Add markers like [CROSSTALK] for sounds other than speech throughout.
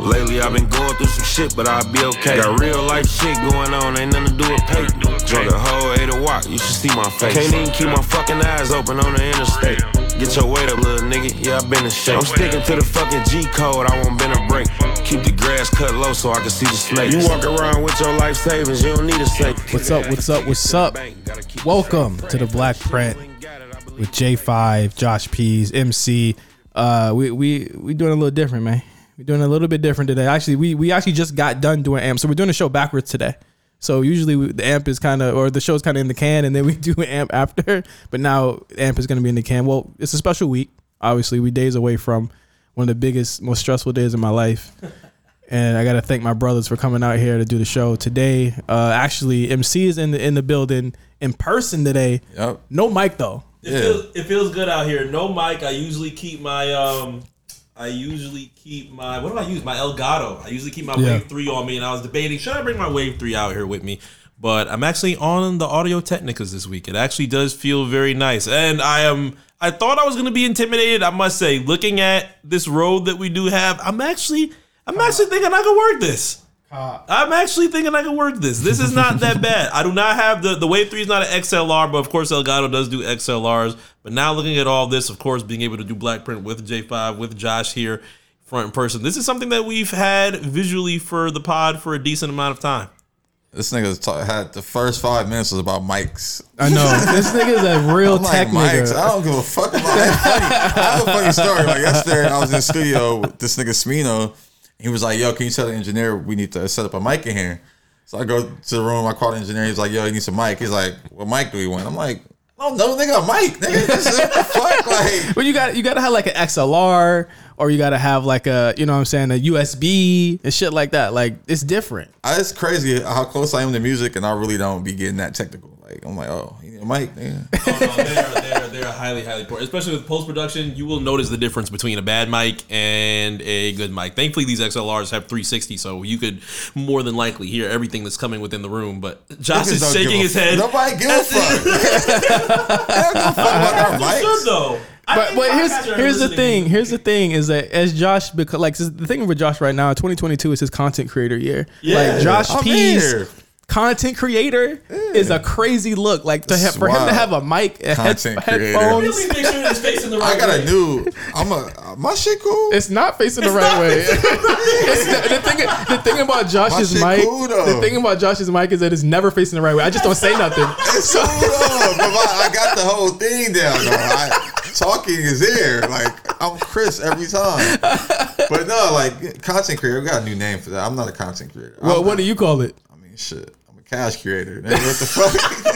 Lately I've been going through some shit, but I'll be okay. Got real life shit going on, ain't nothing to do with paper. Drunk a whole eight a watt, you should see my face. Can't even keep my fucking eyes open on the interstate. Get your weight up, little nigga. Yeah, I been in shape. I'm sticking to the fucking G code, I won't bend a break. Keep the grass cut low so I can see the snakes. You walk around with your life savings, you don't need a safe. What's up, what's up, what's up? Welcome to the Black Print with J5, Josh Pease, MC. Uh, we we we doing a little different, man. We're doing a little bit different today. Actually, we we actually just got done doing amp, so we're doing the show backwards today. So usually we, the amp is kind of, or the show's kind of in the can, and then we [LAUGHS] do amp after. But now amp is going to be in the can. Well, it's a special week. Obviously, we days away from one of the biggest, most stressful days in my life. [LAUGHS] And I got to thank my brothers for coming out here to do the show today. Uh, actually, MC is in the in the building in person today. Yep. No mic though. It, Yeah. feels, it feels good out here. No mic. I usually keep my um. I usually keep my what do I use? My Elgato. I usually keep my Yeah. Wave Three on me, and I was debating should I bring my Wave Three out here with me. But I'm actually on the Audio Technicas this week. It actually does feel very nice, and I am. I thought I was gonna be intimidated. I must say, looking at this road that we do have, I'm actually, I'm actually thinking I could work this. I'm actually thinking I can work this. This is not that [LAUGHS] bad. I do not have the the Wave Three is not an XLR, but of course Elgato does do XLRs. But now looking at all this, of course, being able to do black print with J5 with Josh here, front in person, this is something that we've had visually for the pod for a decent amount of time. This nigga ta- had the first five minutes was about mics. I know [LAUGHS] this nigga is a real I'm tech like mics. nigga. I don't give a fuck about that. I have a funny story. Like yesterday, I was in the studio with this nigga Smino. He was like, "Yo, can you tell the engineer we need to set up a mic in here?" So I go to the room. I call the engineer. He's like, "Yo, he needs some mic." He's like, "What mic do we want?" I'm like, "I don't know, nigga, a mic, nigga. This is- what the [LAUGHS] fuck, like." Well, you got you got to have like an XLR or you got to have like a you know what I'm saying a USB and shit like that. Like it's different. I, it's crazy how close I am to music, and I really don't be getting that technical. Like I'm like, oh, you need a mic, nigga. Oh, no, they're, they're, they're highly, highly important. Especially with post production, you will notice the difference between a bad mic and a good mic. Thankfully, these XLRs have 360, so you could more than likely hear everything that's coming within the room. But Josh is don't shaking his head. Nobody give a fuck. [LAUGHS] They don't fuck about our mics. should though. I But but here's here's the thing. Here's the thing is that as Josh because like the thing with Josh right now, 2022 is his content creator year. Yeah. like Josh I'm Pease. here. Content creator is a crazy look. Like to have, for him to have a mic, a Content creator. headphones. Really make sure his face the [LAUGHS] right I got way. a new. I'm a my shit cool. It's not facing the right not way. [LAUGHS] The, the thing, the thing about Josh's mic, cool, the thing about Josh's mic is that it's never facing the right way. I just don't say nothing. [LAUGHS] It's cool though, but my, I got the whole thing down. Though. I, talking is there. Like I'm Chris every time. But no, like content creator. We got a new name for that. I'm not a content creator. Well, I'm, what do you call it? I mean, shit. A cash creator. Nigga, what the fuck?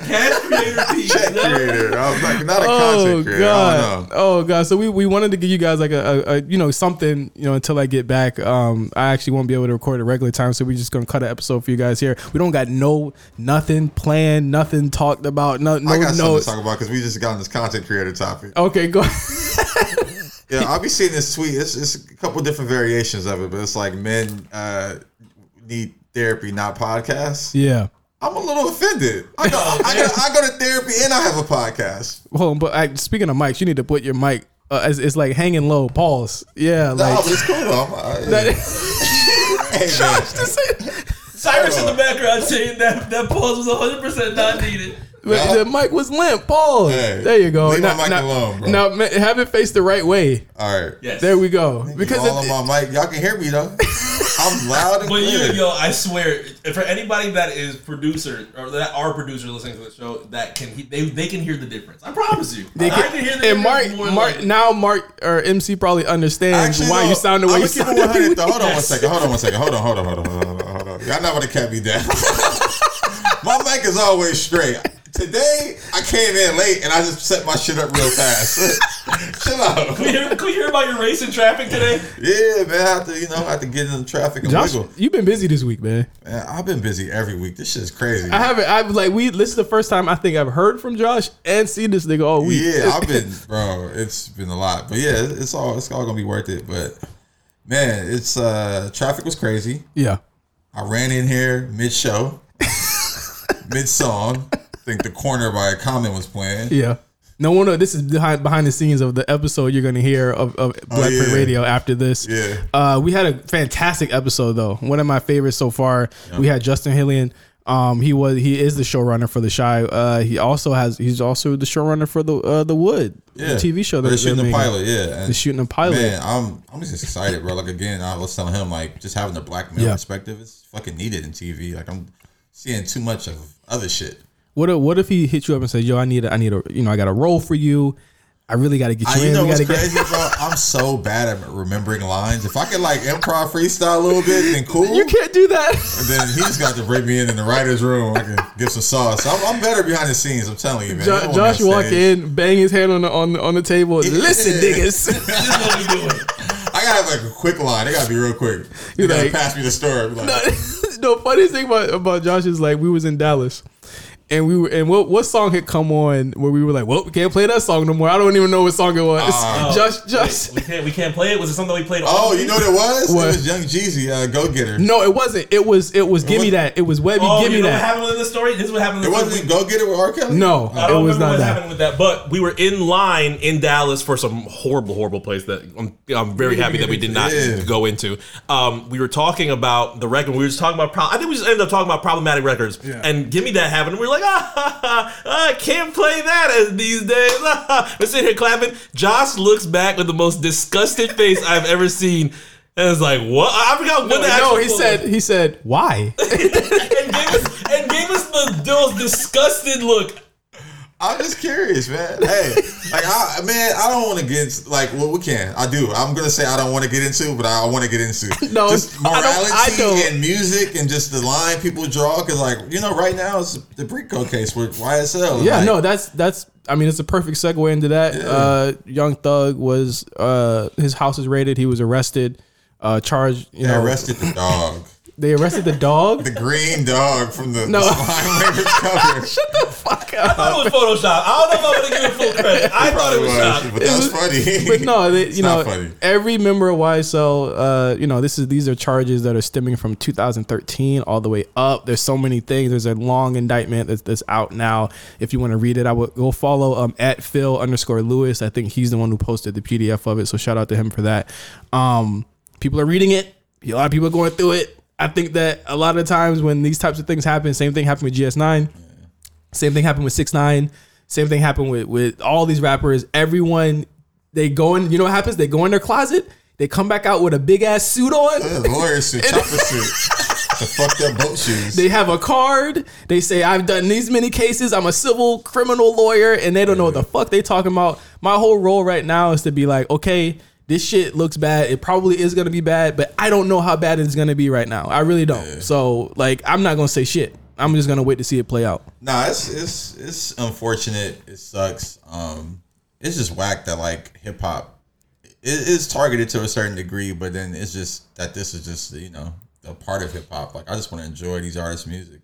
[LAUGHS] Cash creator. [LAUGHS] Check creator. I'm like not a Oh content creator. I god! don't know. Oh god! So we, we wanted to give you guys like a, a, a you know something you know until I get back. Um, I actually won't be able to record at regular time, so we're just gonna cut an episode for you guys here. We don't got no nothing planned, nothing talked about, no no I got something to talk about because we just got on this content creator topic. Okay, go. [LAUGHS] Yeah, I'll be seeing this tweet. It's, it's a couple different variations of it, but it's like men uh, need therapy, not podcasts. yeah. I'm a little offended. I go, I, go, I go to therapy and I have a podcast. Well, but I, speaking of mics, you need to put your mic. Uh, it's, it's like hanging low. Pause. Yeah, No, like. but it's cool though. I'm, I, [LAUGHS] hey, man. Cyrus in the background saying that that pause was 100 percent not needed. But The mic was limp. Pause. Hey, there you go. leave my Now- mic now- alone, bro. Now ma- have it face the right way. All right. Yes. There we go. Because Because all it, on my mic, y'all can hear me though. [LAUGHS] I'm loud and But you, yo, I swear, for anybody that is producer or that are producer listening to the show, that can he, they they can hear the difference. I promise you, they I can- can hear the and Mark, more Mark, than- now Mark or MC probably understands Actually, why no, you sound the way I'ma you sound. it 100 though. Hold on one Yes. second. Hold on one second. Hold on. Hold on. Hold on. Hold on. Hold on. Y'all not gonna cat me down. [LAUGHS] my mic is always straight. Today I came in late and I just set my shit up real fast. [LAUGHS] Chill out. Can we, hear, can we hear about your race in traffic today? Yeah, man. I have to, you know, I have to get in the traffic and Josh, wiggle. you've been busy this week, man. Man, I've been busy every week. This shit is crazy. I haven't. I've like we. This is the first time I think I've heard from Josh and seen this nigga all week. Yeah, I've been, [LAUGHS] bro. It's been a lot, but yeah, it's all it's all gonna be worth it. But man, it's uh traffic was crazy. yeah. I ran in here mid show. [LAUGHS] mid song. I think the corner by a comment was playing. Yeah. No one. This is behind behind the scenes of the episode you're going to hear of, of Black Oh, yeah. Radio after this. Yeah. Uh, we had a fantastic episode though. One of my favorites so far. We had Justin Hillian. Um, he was he is the showrunner for the Chi. Uh, he also has he's also the showrunner for the uh, the Wood Yeah, the TV show that they're shooting the pilot. Yeah, and They're shooting a pilot. Man, I'm I'm just excited, bro. Like again, I was telling him like just having the black male Yeah. perspective is fucking needed in TV. Like I'm seeing too much of other shit. What if, what if he hit you up and says, "Yo, I need a, I need a you know I got a role for you. I really got to get I, you you in. know We what's crazy, bro? I'm so bad at remembering lines. If I could like improv freestyle a little bit, then [LAUGHS] cool. You can't do that. And then he's got to bring me in in the writer's room. I can give some sauce. I'm, I'm better behind the scenes. I'm telling you, man. Jo- Josh walk in, bang his hand on the on the, on the table. Listen, [LAUGHS] niggas. This is what we doing. I gotta have like a quick line. They gotta be real quick. You You're gotta like- pass me the story. Like, [LAUGHS] no, funniest thing about about Josh is like we was in Dallas. And we were, and what what song had come on where we were like, well, we can't play that song no more. I don't even know what song it was. just just Wait, we can't we can't play it. Was it something we played? oh, you know what it was? What? It was Young Jeezy, uh, Go Getta. no, it wasn't. It was, it was. Give me that. It was Webby. Oh, give me you know what happened with the story? This is what happened. It in the wasn't Go Getta with R. Kelly? No, I it don't was remember not what that. happened with that, but we were in line in Dallas for some horrible, horrible place that I'm, I'm very happy that we did not Yeah. go into. Um, we were talking about the record. We were just talking about. Pro- I think we just ended up talking about problematic records. And give me that happened. And we were like, ah, ha, ha, I can't play that as these days. we're sitting here clapping. Josh looks back with the most disgusted face I've ever seen. And it's like, what? I forgot what the actual. No, he said, was. he said, why? [LAUGHS] and gave us and gave us the most disgusted look. I'm just curious, man. Hey, like, I, man, I don't want to get into, like, well, we can. I do. I'm gonna say I don't want to get into, but I want to get into [LAUGHS] No, just I don't- morality I don't. and music and just the line people draw. Because, like, you know, right now it's the RICO case with YSL. Yeah, like, no, that's that's. I mean, it's a perfect segue into that. Uh, Young Thug was uh, his house is raided. He was arrested, uh, charged. You They know, arrested the dog, they arrested the dog. the green dog from the No. no. slime Wavers cover. [LAUGHS] Shut the fuck up. I thought it was Photoshop. I don't know if I want to give it full credit. I thought it was shot. but that's funny. But no, they, you know, funny. every member of YSL, uh, you know, this is these are charges that are stemming from 2013 all the way up. There's so many things. There's a long indictment that's, that's out now. If you want to read it, I would go follow um at Phil underscore Lewis. I think he's the one who posted the PDF of it. So shout out to him for that. Um, people are reading it. A lot of people are going through it. I think that a lot of times when these types of things happen, same thing happened with GS9. Same thing happened with Six Nine. Same thing happened with with all these rappers. Everyone they go in. You know what happens? They go in their closet. They come back out with a big ass suit on. Lawyer suit, [LAUGHS] chopper suit, the fucked up boat shoes. They have a card. They say I've done these many cases. I'm a civil criminal lawyer, and they don't know what the fuck they talking about. My whole role right now is to be like, okay, this shit looks bad. It probably is gonna be bad, but I don't know how bad it's gonna be right now. I really don't. So like, I'm not gonna say shit. I'm just gonna wait to see it play out. Nah, it's it's it's unfortunate. It sucks. Um, it's just whack that like hip hop it is targeted to a certain degree, but then it's just that this is just you know a part of hip hop. Like I just want to enjoy these artists' music,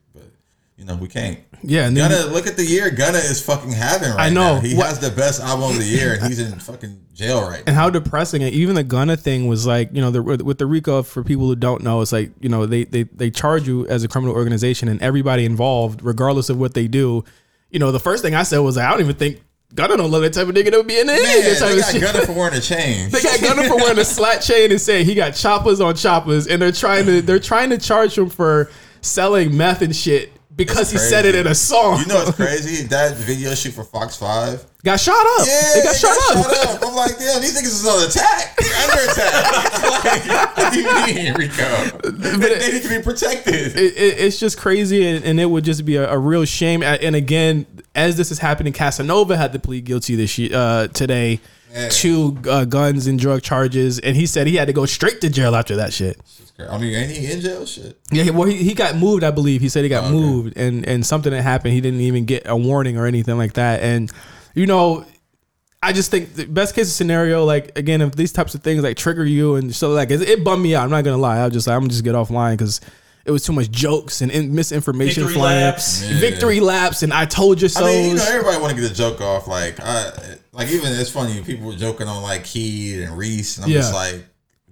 you know we can't. Yeah, and Gunna, look at the year Gunna is fucking having right I know. now. He What- has the best album of the year, and [LAUGHS] he's in fucking jail right and now. And how depressing it even the gunna thing was like you know the, with the rico for people who don't know it's like you know they, they they charge you as a criminal organization and everybody involved regardless of what they do you know the first thing i said was i don't even think gunna don't look that type of nigga that would be in any Man, of type they of got shit Gunna for wearing a [LAUGHS] chain. they got Gunna for wearing a slat chain and saying he got choppers on choppers, and they're trying to they're trying to charge him for selling meth and shit because he said it in a song. You know what's [LAUGHS] crazy? That video shoot for Fox Five. got shot up. Yeah, it got shot up. I'm like, damn, these niggas is on attack, under attack. [LAUGHS] like, what do you mean, Rico? They, they need to be protected. it, it, it's just crazy and, and it would just be a, a real shame and again as this is happening casanova had to plead guilty this uh, today Yeah. to uh, guns and drug charges and he said he had to go straight to jail after that shit I mean, ain't he in jail? Shit. yeah well he, he got moved i believe he said he got moved and and something that happened he didn't even get a warning or anything like that and you know I just think the best case scenario, like again, if these types of things like trigger you and so like it, it bummed me out. I'm not gonna lie. I was just like, I'm just get offline because it was too much jokes and in, misinformation Victory flying, laps. Yeah. victory laps, and I told you so. I mean, you know, everybody want to get a joke off. Like, I, like even it's funny. People were joking on like Keed and Reese, and I'm just like,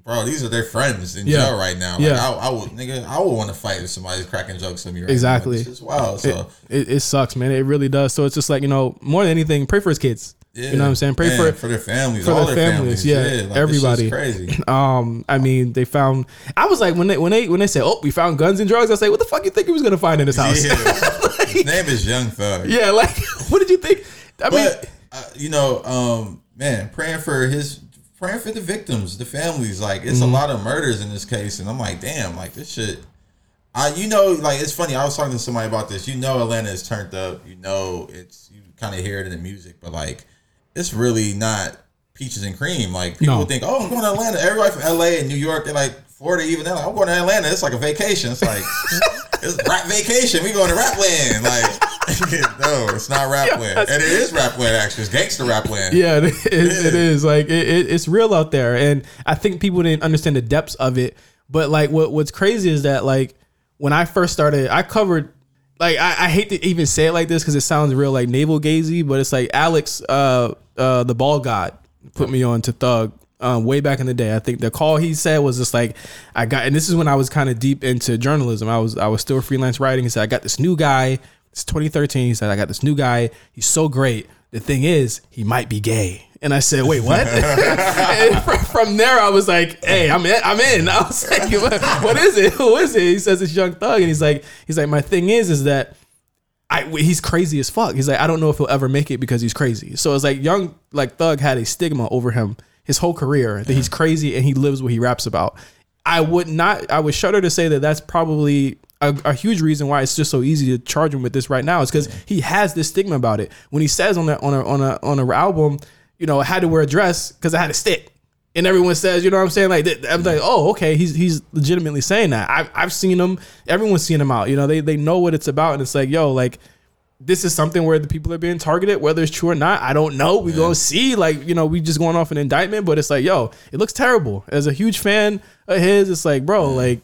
bro, these are their friends in Yeah. jail right now. Like, Yeah. I, I would, nigga, I would want to fight if somebody's cracking jokes at me right Exactly. now. It's just wild. So, It, it sucks, man. It really does. So it's just like you know, more than anything, pray for his kids. yeah. You know what I'm saying? Pray Man, for for their families, for all their their families, families. yeah, like, everybody. crazy. [LAUGHS] Um, I mean, they found. I was like, when they when they when they said, "Oh, we found guns and drugs," I was like, "What the fuck you think he was gonna find in his house?" Yeah. [LAUGHS] His name is Young Thug. Yeah, like, [LAUGHS] what did you think? I mean, But uh, you know, um, man, praying for his, praying for the victims, the families. Like it's Mm-hmm. a lot of murders in this case, and I'm like, damn, like this shit. I, you know, like it's funny. I was talking to somebody about this. You know, Atlanta is turned up. You know, it's you kind of hear it in the music, but like, it's really not peaches and cream. Like people No. think, oh, I'm going to Atlanta. Everybody from LA and New York and like Florida, even they're like, I'm going to Atlanta. It's like a vacation. It's like [LAUGHS] it's rap vacation. We going to rap land. Like, [LAUGHS] no, it's not rap land, and it is rap land. Actually, it's gangster rap land. yeah, it, it, it is like it, it, it's real out there, and I think people didn't understand the depths of it. But like, what what's crazy is that like when I first started, I covered. Like I, I hate to even say it like this because it sounds real like navel gazy, but it's like Alex, uh, uh, the ball god, put me on to Thug um, way back in the day. I think the call he said was just like I got, and this is when I was kind of deep into journalism. I was I was still freelance writing. He said I got this new guy. It's 2013. He said I got this new guy. He's so great. The thing is, he might be gay. And I said, wait, what? [LAUGHS] and from there, I was like, hey, I'm in. I'm in. [LAUGHS] I was like, what, what is it? [LAUGHS] Who is it? He says it's Young Thug, and he's like, he's like, my thing is, is that I he's crazy as fuck. He's like, I don't know if he'll ever make it because he's crazy. So it's like young like Thug had a stigma over him his whole career that he's crazy and he lives what he raps about. I would not. I would shudder to say that that's probably a, a huge reason why it's just so easy to charge him with this right now. Is because he has this stigma about it. When he says on a on a on a on a album, you know, I had to wear a dress because I had a stick. And everyone says, you know what I'm saying? Like, I'm like, oh, okay, he's he's legitimately saying that. I've, I've seen him. Everyone's seen him out. You know, they they know what it's about, and it's like, yo, like, this is something where the people are being targeted, whether it's true or not. I don't know. We gonna see. Like, you know, we just going off an indictment, but it's like, yo, it looks terrible. As a huge fan of his, it's like, bro, like,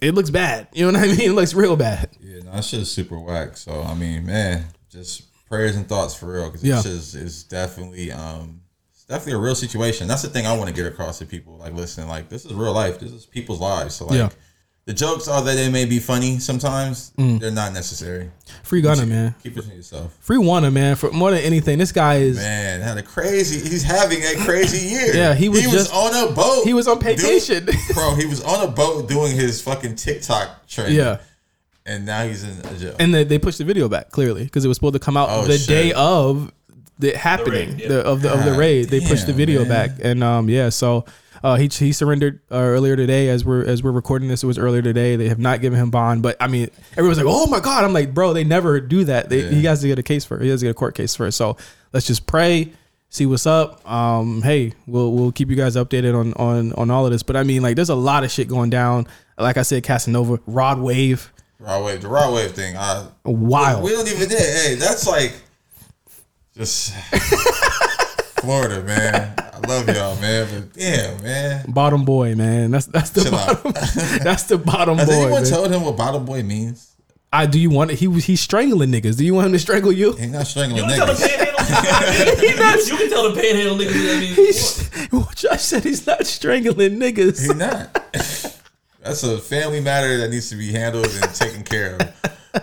it looks bad. You know what I mean? [LAUGHS] It looks real bad. Yeah, no, that shit is super whack. So I mean, man, just prayers and thoughts for real because Yeah. this is is definitely um it's definitely a real situation. That's the thing I want to get across to people. Like, listen, like this is real life. This is people's lives. So like. Yeah. The jokes are that they may be funny sometimes. Mm. They're not necessary. Free Gunna, man. Keep it to yourself. Free Wanna, man. For more than anything, this guy is. Man, had a crazy. He's having a crazy [LAUGHS] year. Yeah, he was just- on a boat. he was on vacation. doing- [LAUGHS] bro, he was on a boat doing his fucking TikTok trend. Yeah. and now he's in a jail. And they, they pushed the video back clearly because it was supposed to come out Oh, the shit. day of the happening raid, yeah. the, of the of the raid. They pushed the video man. back, and um yeah, so uh, he he surrendered uh, earlier today as we're as we're recording this. It was earlier today. They have not given him bond, but I mean everyone's like, oh my god. I'm like, bro, they never do that. They, He has to get a case for. He has to get a court case first. So let's just pray. See what's up. Um, hey, we'll we'll keep you guys updated on on on all of this. But I mean, like, there's a lot of shit going down. Like I said, Casanova, Rod Wave, Rod wave, the Rod wave thing. I wild. we don't even. Did. Hey, that's like just [LAUGHS] Florida, man. I love y'all, man. But damn, man. Bottom boy, man. That's that's the Chill bottom. [LAUGHS] that's the bottom Has boy. anyone man. told him what bottom boy means? I do you want it? He was he's strangling niggas. Do you want him to strangle you? He's not strangling You can tell the niggas. panhandle [LAUGHS] niggas. you can tell the panhandle niggas. I mean, He's, Josh said he's not strangling niggas. He's not. [LAUGHS] That's a family matter that needs to be handled and taken care of.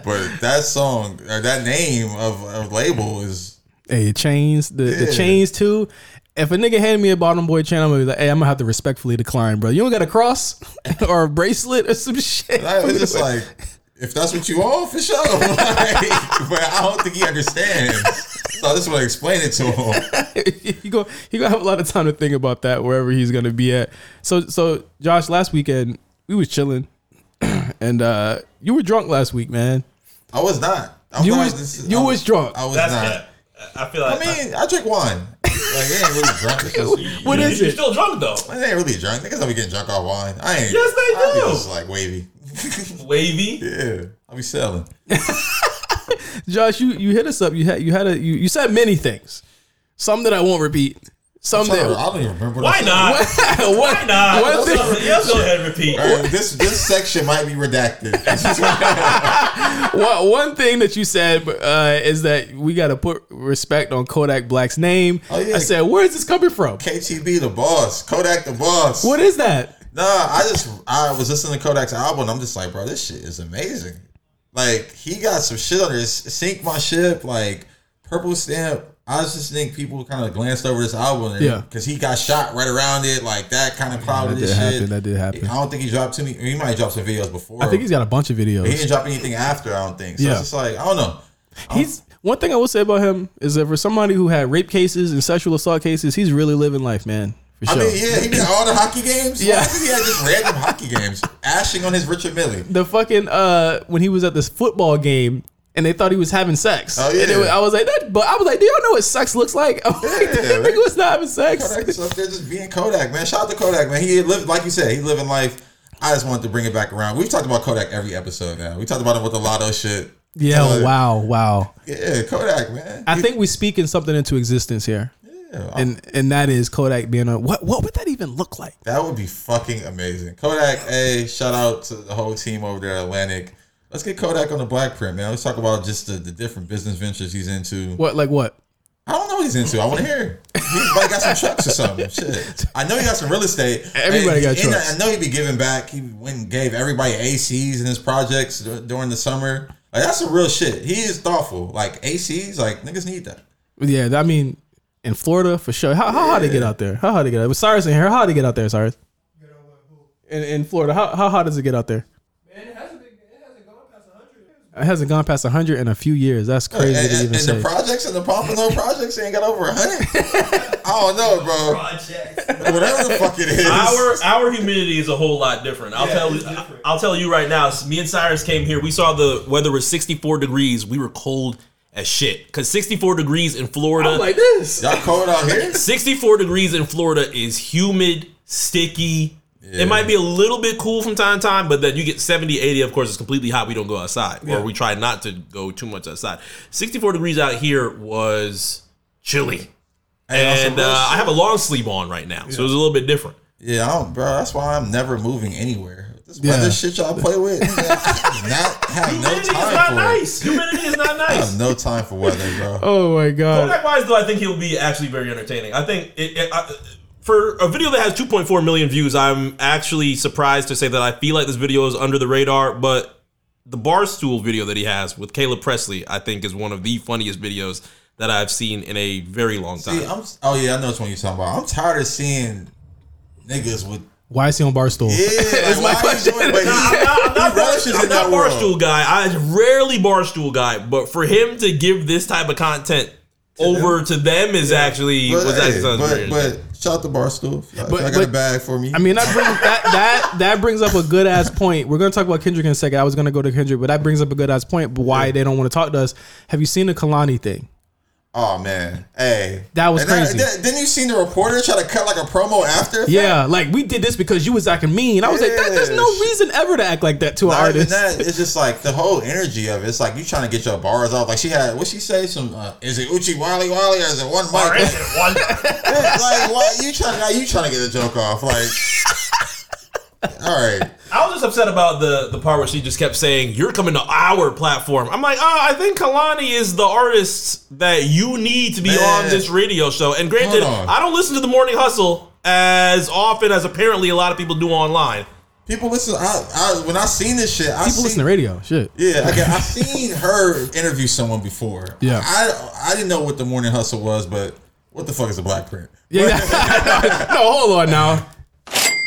But that song or that name of, of label is Hey, chains, the, the chains too. If a nigga handed me a bottom boy chain, I'm gonna be like, hey, I'm gonna have to respectfully decline, bro. You don't got a cross [LAUGHS] or a bracelet or some shit. I- it's just [LAUGHS] like if that's what you want for sure. [LAUGHS] Like, but I don't think he understands. So I just want to explain it to him. he go you gonna have a lot of time to think about that wherever he's gonna be at. So so Josh, last weekend we was chilling, [CLEARS THROAT] and uh you were drunk last week, man. I was not. I'm You not- was- this you I was drunk. I was that's not. cap. I feel like. I mean, I drink wine. [LAUGHS] Like it ain't really drunk. It's just, What you, is You're it? still drunk though. I ain't really drunk. Niggas don't be getting drunk off wine. I ain't. Yes, they I be do. just like wavy. [LAUGHS] Wavy. yeah, I be selling. [LAUGHS] Josh, you you hit us up. You had you had a you, you said many things. Some that I won't repeat. Some Sorry, I don't even remember. [LAUGHS] What Why I said. not? Why Why not? One Let's thing- go- Let's go ahead and repeat. Uh, this this section might be redacted. [LAUGHS] one, one thing that you said uh, is that we got to put respect on Kodak Black's name. Oh, yeah. I said, where is this coming from? KTB the boss, Kodak the boss. What is that? Nah, I just I was listening to Kodak's album. and I'm just like, bro, this shit is amazing. Like he got some shit on his sink my ship, like purple stamp. I just think people kind of glanced over this album, and, Yeah. because he got shot right around it, like that kind of clouded that this did shit. happen, that did happen. I don't think he dropped too many. He might drop some videos before. I think he's got a bunch of But he didn't drop anything after. I don't think. So Yeah. it's just like I don't know. He's one thing I will say about him is that for somebody who had rape cases and sexual assault cases, he's really living life, man. For I sure. mean, yeah, he did all the hockey games. Yeah. Yeah, he had just random hockey games, [LAUGHS] ashing on his Richard Mille. the fucking uh when he was at this football game and they thought he was having sex. Oh, And it yeah. I was like, that, but I was like, do y'all know what sex looks like? [LAUGHS] I'm like, Yeah, [LAUGHS] that nigga was not having sex. Kodak's up there just being Kodak, man. Shout out to Kodak, man. He lived, like you said, he living life. I just wanted to bring it back around. We've talked about Kodak every episode now. We talked about him with the lotto shit. Yeah, Uh, wow, wow. Yeah, Kodak, man. I think we're speaking something into existence here. Yeah, And and that is Kodak being a what what would that even look like? that would be fucking amazing. Kodak, hey, shout out to the whole team over there at Atlantic. Let's get Kodak on the black print, man. Let's talk about just the, the different business ventures he's into. What like what? I don't know what he's into. I want to hear. He might got some trucks or something. [LAUGHS] Shit. I know he got some real estate. Everybody got And- and trucks. I know he'd be giving back. He went and gave everybody ACs in his projects during the summer. Like that's some real shit. He is thoughtful. Like ACs, like niggas need that. Yeah, I mean, in Florida for sure. How how hard to get out there? How hard to get out? With Cyrus in here, how hard to get out there, Cyrus? In, in Florida, how how hard does it get out there? It hasn't gone past 100 in a few years. That's crazy And, to and- even and say. the projects and the Pompano projects ain't got over hundred. I don't know, bro. Projects. Whatever the fuck it is. Our our humidity is a whole lot different. I'll tell you. I'll tell you right now. Me and Cyrus came here. We saw the weather was 64 degrees. We were cold as shit because 64 degrees in Florida. I'm like this. Y'all cold out here? 64 degrees in Florida is humid, sticky. It might be a little bit cool from time to time, but then you get 70, 80. Of course, it's completely hot. We don't go outside, or we try not to go too much outside. 64 degrees out here was chilly. Hey, And uh, I have a long sleeve on right now, so it's a little bit different. Yeah, I don't, bro. That's why I'm never moving anywhere. This Yeah. weather shit y'all play with, nigga, I do not have no Humidity is time not for it. nice. Humidity is not nice. [LAUGHS] I have no time for weather, bro. Oh my god. Kodak wise, though, I think he'll be actually very entertaining. I think it, it, I, for a video that has 2.4 million views, I'm actually surprised to say that I feel like this video is under the radar. But the Barstool video that he has with Caleb Pressley, I think, is one of the funniest videos that I've seen in a very long time. See, I'm. Oh yeah, I know which one you're talking about. I'm tired of seeing niggas with. Why is he on Barstool? Yeah, [LAUGHS] like, why are you doing? But he, I'm not, I'm not, he relishes I'm in that not world. Guy. I rarely Barstool guy, but for him to give this type of content over to them is actually But, was hey, actually sounds but, but shout out to Barstool. But- y'all got a bag for me. I mean, that brings that that that brings up a good ass point. We're gonna talk about Kendrick in a second. I was gonna go to Kendrick, but that brings up a good ass point. Why they don't want to talk to us? Have you seen the Kehlani thing? Oh man, hey, That was And then- crazy. then- Didn't you see the reporter try to cut like a promo after? Yeah, like we did this because you was acting mean. I was like, that, there's no reason ever to act like that to an Not artist. that. It's just like the whole energy of it. It's like you trying to get your bars off. Like she had, what she say? Some uh, is it Uchi Wally Wally or is it one mic? One. [LAUGHS] like why you trying? Now you trying to get a joke off? Like, all right, [LAUGHS] I was just upset about the the part where she just kept saying, "You're coming to our platform." I'm like, oh, I think Kehlani is the artist that you need to be Man. on this radio show. And granted, Hold on. I don't listen to the Morning Hustle as often as apparently a lot of people do online. people listen. I, I when I seen this shit, I People seen, listen to radio. Shit. Yeah, I, I [LAUGHS] seen her interview someone before. Yeah. I I didn't know what the morning hustle was, but what the fuck is a black print? Yeah. [LAUGHS] no, hold on now.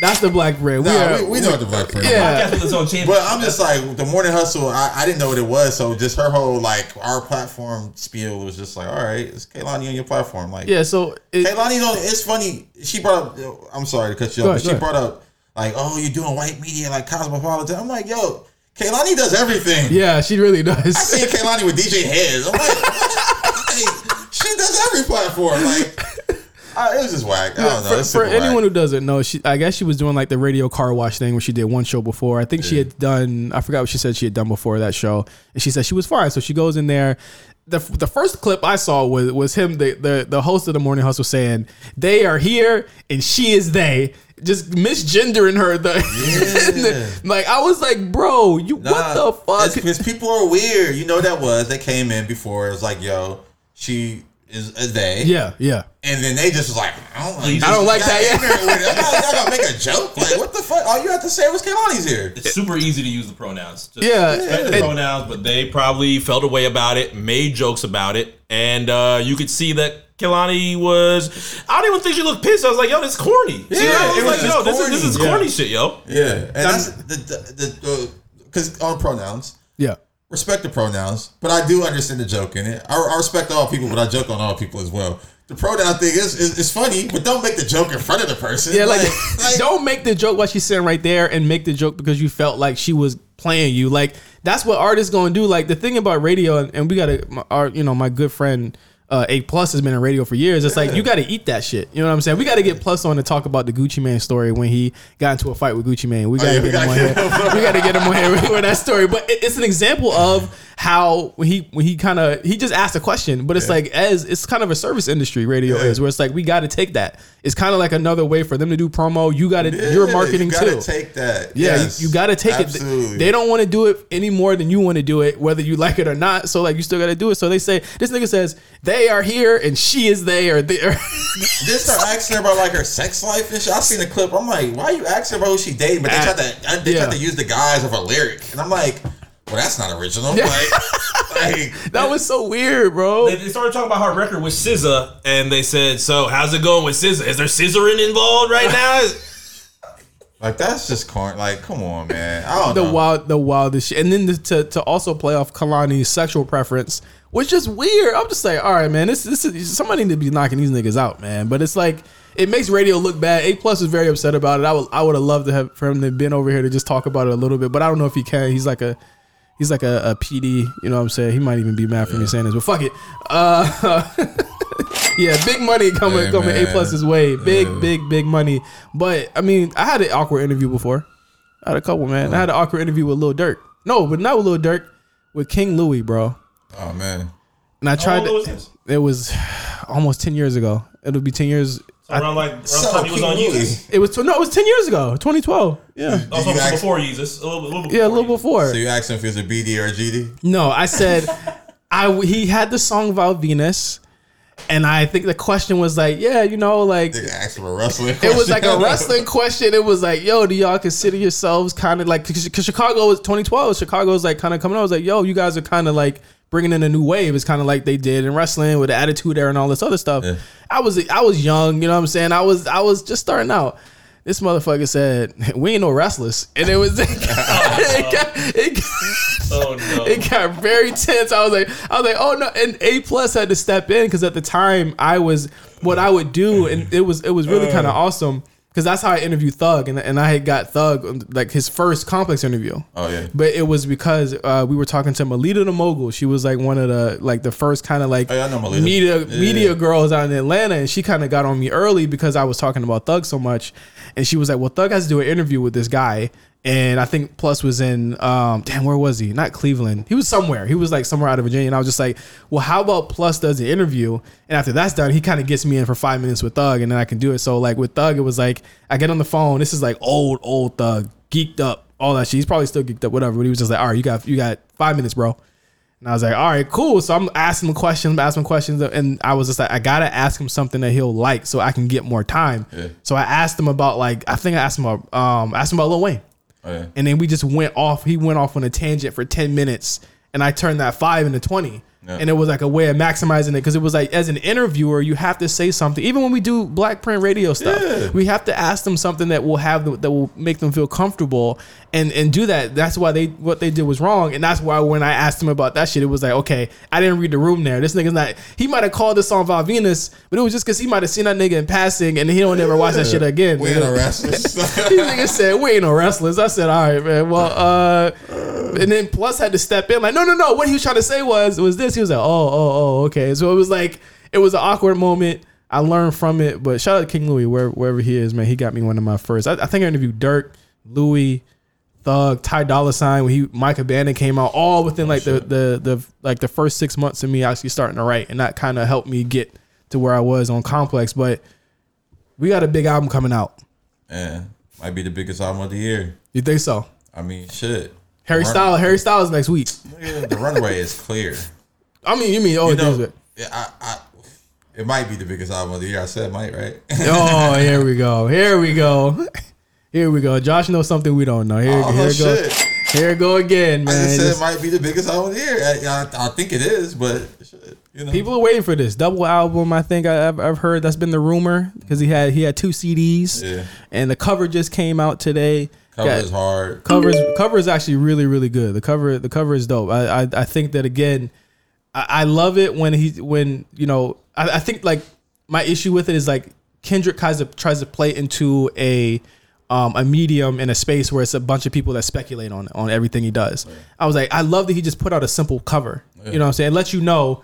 That's the black bread. Nah, we, are, we, we know what the black print. is. Yeah. Podcast with its own champion. But I'm just like the morning hustle. I, I didn't know what it was, so just her whole like our platform spiel was just like, all right, it's Kehlani on your platform. Like, Yeah. So it, Kehlani, don't. It's funny. She brought up. I'm sorry to cut you off, ahead, but she go brought up like, oh, you're doing white media like Cosmopolitan. I'm like, yo, Kehlani does everything. yeah, she really I does. seen Kehlani with DJ Heads. I'm like, hey, [LAUGHS] she does every platform. Like, I, it was just whack. I don't know. for, for whack. anyone who doesn't know, she I guess she was doing like the radio car wash thing where she did one show before. I think she had done I forgot what she said she had done before that show. And she said she was fine. So she goes in there. The, the first clip I saw was was him the, the the host of the morning hustle saying they are here and she is they just misgendering her the [LAUGHS] like I was like bro you what the fuck Because people are weird. You know that was. They came in before. It was like, yo, she is a they. Yeah, yeah. And then they just was like, I don't like, I don't like that, yeah. ignorant with it. Y'all, y'all gonna make a joke? Like, what the fuck? All you have to say was Kehlani's here. It's super easy to use the pronouns. Just Yeah. respect the pronouns, but they probably felt a way about it, made jokes about it, and uh, you could see that Kehlani was. I don't even think she looked pissed. I was like, "Yo, this is corny." Yeah, See, I was it was like, just "Yo, this is this is corny. corny shit, yo." Yeah, and that's the the because on pronouns. Yeah. Respect the pronouns, but I do understand the joke in it. I, I respect all people, but I joke on all people as well. The pronoun thing is, is is funny, but don't make the joke in front of the person. Yeah, like, like [LAUGHS] don't make the joke while she's sitting right there and make the joke because you felt like she was playing you. Like that's what artists gonna do. Like the thing about radio, and, and we gotta, our you know, my good friend uh, A Plus has been in radio for years. It's like you got to eat that shit. You know what I'm saying? We got to get Plus on to talk about the Gucci Mane story when he got into a fight with Gucci Mane. We got to Oh, yeah, get him on here. we got to get him on here with that story. But it- it's an example of how when he when he kind of he just asked a question, but it's like as it's kind of a service industry radio Yeah. is where it's like we got to take that. It's kind of like another way for them to do promo. You got to Yeah, you're marketing you gotta too. Take that. Yeah, Yes, you, you got to take absolutely. it. They don't want to do it any more than you want to do it, whether you like it or not. So like, you still got to do it. So they say this nigga says they are here and she is they or they are. They start asking her about like her sex life and shit. I seen the clip. I'm like, why are you asking about who she dating? But they ah. tried to they Yeah. tried to use the guise of a lyric, and I'm like, well, that's not original. Yeah. Like, [LAUGHS] like that was so weird, bro. They, they started talking about her record with SZA, and they said, "So how's it going with SZA? Is there scissoring involved right [LAUGHS] now?" like that's just corn. Like, come on, man. I don't the know. wild, the wildest shit. And then to, to to also play off Kehlani's sexual preference, which is weird. I'm just like, all right, man, this this is somebody need to be knocking these niggas out, man. But it's like it makes radio look bad. A plus is very upset about it. I would I would have loved to have for him to have been over here to just talk about it a little bit, but I don't know if he can. He's like a he's like a, a PD. You know what I'm saying? He might even be mad for me saying this, but fuck it. Uh, [LAUGHS] yeah, big money coming Hey, coming A plus's way. Big big big money. But I mean, I had an awkward interview before. I had a couple, man. I had an awkward interview with Lil Durk. No, but not with Lil Durk, with King Louie, bro. Oh man. And I tried. long ago was to, this? it was almost ten years ago. It'll be ten years. So around like around So time he was on Yeezus. It was no, it was ten years ago. 2012. Yeah, Oh, Did so you ask- before Yeezus, a little, a little bit yeah, a little Yeezus. before. So you asked him if he was a BD or a GD? No, I said [LAUGHS] I he had the song about Venis, and I think the question was like, yeah, you know, like They asked him a wrestling. it was like a wrestling question. It was like, yo, do y'all consider yourselves kind of like because Chicago was 2012. Chicago was like kind of coming out. I was like, yo, you guys are kind of like bringing in a new wave. It's kind of like they did in wrestling with the Attitude Era and all this other stuff. Yeah. I was I was young, you know what I'm saying. I was I was just starting out. This motherfucker said, "We ain't no wrestlers," and it was [LAUGHS] it got, it got, Oh no! it got very tense. I was like, I was like, oh no, and A plus had to step in because at the time I was what I would do, and it was it was really uh. kind of awesome because that's how I interviewed Thug, and and I had got Thug like his first complex interview. Oh yeah. But it was because uh, we were talking to Melita the Mogul. She was like one of the like the first kind of like Oh, yeah, I know media Yeah. media girls out in Atlanta, and she kind of got on me early because I was talking about Thug so much, and she was like, "Well, Thug has to do an interview with this guy." And I think Plus was in, um, damn, where was he? Not Cleveland. He was somewhere. He was like somewhere out of Virginia. And I was just like, well, how about Plus does the interview? And after that's done, he kind of gets me in for five minutes with Thug, and then I can do it. So like with Thug, it was like I get on the phone. This is like old, old Thug, geeked up, all that shit. He's probably still geeked up, whatever. But he was just like, all right, you got, you got five minutes, bro. And I was like, all right, cool. So I'm asking him questions, asking him questions, and I was just like, I gotta ask him something that he'll like so I can get more time. Yeah. So I asked him about like, I think I asked him about, um, asked him about Lil Wayne, And then we just went off. He went off on a tangent for ten minutes, and I turned that five into twenty. Yeah. And it was like a way of maximizing it because it was like as an interviewer, you have to say something. Even when we do black print radio stuff, Yeah. we have to ask them something that will have the, that will make them feel comfortable and and do that. That's why they what they did was wrong, and that's why when I asked him about that shit, it was like okay, I didn't read the room there. This nigga's not. He might have called this song Val Venis, but it was just because he might have seen that nigga in passing, and he don't ever watch that shit again. We ain't no wrestlers. [LAUGHS] These niggas said we ain't no wrestlers. I said, all right, man. Well, uh, and then Plus had to step in, like, no, no, no. What he was trying to say was was this. He was like, oh, oh, oh, okay. So it was like it was an awkward moment. I learned from it, but shout out to King Louie, where, wherever he is, man. He got me one of my first. I, I think I interviewed Durk, Louis, Thug, Ty Dolla Sign when he Micah Bandon came out, all within like the, the the like the first six months of me actually starting to write, and that kind of helped me get to where I was on Complex. But we got a big album coming out. yeah, might be the biggest album of the year. You think so? I mean, shit. Harry Styles, Harry Styles next week. Yeah, the runway is clear. [LAUGHS] I mean, you mean oh, You know, it. yeah, I, I, It might be the biggest album of the year. I said might, right? [LAUGHS] Oh, here we go. Here we go. [LAUGHS] Here we go. Josh knows something we don't know. Here, Oh, here go. shit. Here it go again, I man. just said Just- it might be the biggest album of the year. I, I, I think it is, but shit, you know, People are waiting for this double album. I think I, I've, I've heard that's been the rumor because he had he had two CDs, Yeah. and the cover just came out today. Cover is hard. covers cover is actually really really good. The cover the cover is dope. I I, I think that again, I, I love it when he when you know I, I think like my issue with it is like Kendrick tries to tries to play into a um, a medium in a space where it's a bunch of people that speculate on on everything he does. I was like, I love that he just put out a simple cover. You know what I'm saying? It lets you know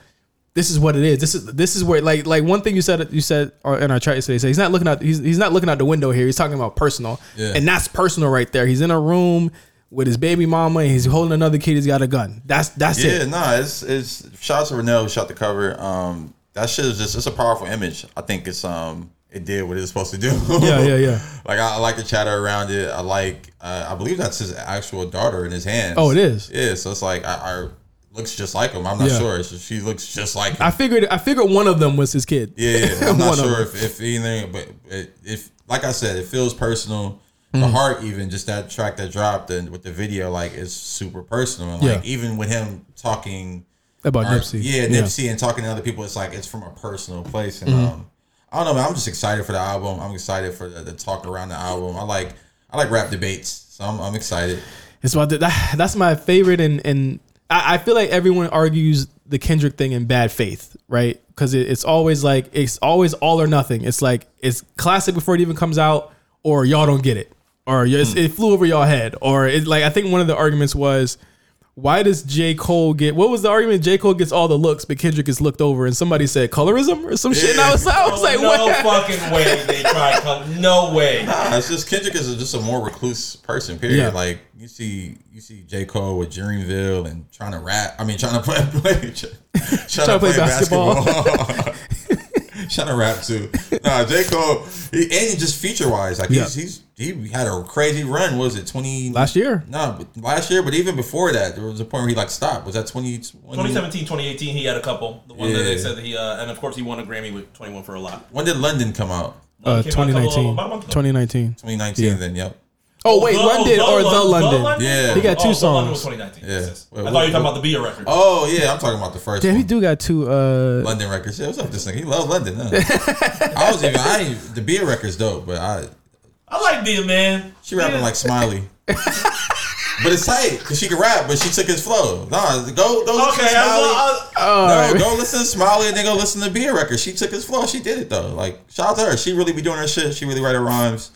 this is what it is. This is this is where like like one thing you said you said in our chat yesterday. So he's not looking out he's, he's not looking out the window here. He's talking about personal, Yeah. and that's personal right there. He's in a room with his baby mama and he's holding another kid. He's got a gun. That's that's Yeah, it. Yeah, nah, it's it's shout out to Renell who shot the cover. Um, that shit is just it's a powerful image. I think it's um it did what it was supposed to do. Yeah, yeah, yeah. [LAUGHS] like I, I like the chatter around it. I like uh, I believe that's his actual daughter in his hands. Oh, it is? Yeah, so it's like I, I looks just like him. I'm not Yeah. sure. It's she looks just like him. I figured I figured one of them was his kid. Yeah, yeah. [LAUGHS] I'm not sure if, if anything, but if like I said, it feels personal. Mm. The heart, even just that track that dropped and with the video, like is super personal. And like Yeah. even with him talking About or- Nipsey. yeah, Nipsey, and talking to other people, it's like it's from a personal place. And Mm-hmm. um, I don't know, man. I'm just excited for the album. I'm excited for the, the talk around the album. I like I like rap debates, so I'm, I'm excited. It's about the, that, that's my favorite, and and I, I feel like everyone argues the Kendrick thing in bad faith, right? Because it, it's always like it's always all or nothing. It's like it's classic before it even comes out, or y'all don't get it, or it's, hmm. it flew over y'all head, or it like I think one of the arguments was. Why does J. Cole get what was the argument? J. Cole gets all the looks, but Kendrick is looked over, and somebody said colorism or some shit. And I was, I was like, no what? fucking way they tried. Come, no way. Nah, it's just Kendrick is just a more recluse person. Period. Yeah. Like you see, you see J Cole with Dreamville and trying to rap. I mean, trying [LAUGHS] to play, play trying, to play basketball. [LAUGHS] [LAUGHS] trying to rap too. Nah, J Cole, he, and he just feature wise, like he's, he's he had a crazy run. What was it twenty Last year. No, but last year, but even before that, there was a point where he like stopped. Was that 20, 2017, 2018, he had a couple. The one that they said that he, uh, and of course he won a Grammy with 21 for a lot. When did London come out? Uh, Came out couple- 2019. about a month ago. 2019. 2019. Yeah. Then yep. Oh wait, The- London or the London? Yeah. He got two oh, The London was songs. 2019. Yeah. Yes, yes. Wait, I what- thought you were talking about the Bia record. Oh yeah, I'm talking about the first. Damn, one. he do got two. Uh, London records. Yeah, what's up, with this nigga? He love London. Huh? I was even. I ain't, the Bia record's dope, but I I like Bia, man. she rapping like Smiley. but it's tight because she can rap, but she took his flow. Nah, go go listen Okay, to I, Smiley. I, oh, no, alright. go listen to Smiley and then go listen to Bia record. She took his flow. She did it though. Like shout out to her. She really be doing her shit. She really write her rhymes.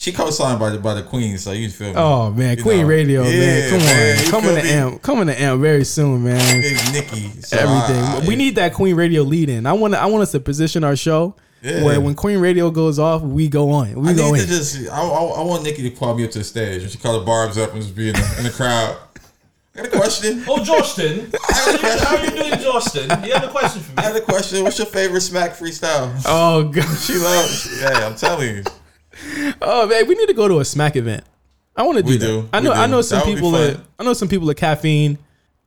She co-signed by the by the Queen, so you feel me. Oh man, You Queen know. Radio, man. Come man, on, you coming feel to me? amp, coming to amp very soon, man. Big Nikki. So Everything. I- I- we need that Queen Radio lead in. I want. I want us to position our show Yeah. where when Queen Radio goes off, we go on. We I go need in. to just. I, I, I want Nikki to call me up to the stage. When she call the barbs up and just be in the, in the crowd. I got a question. oh, Justin, [LAUGHS] [LAUGHS] how, are you doing, Justin? You have a question for me. I me? had a question. What's your favorite smack freestyle? oh god. She loves. Yeah, I'm telling you. Oh man, we need to go to a smack event. I want to do We that. do. I know. I know some That people. That, I know some people at caffeine.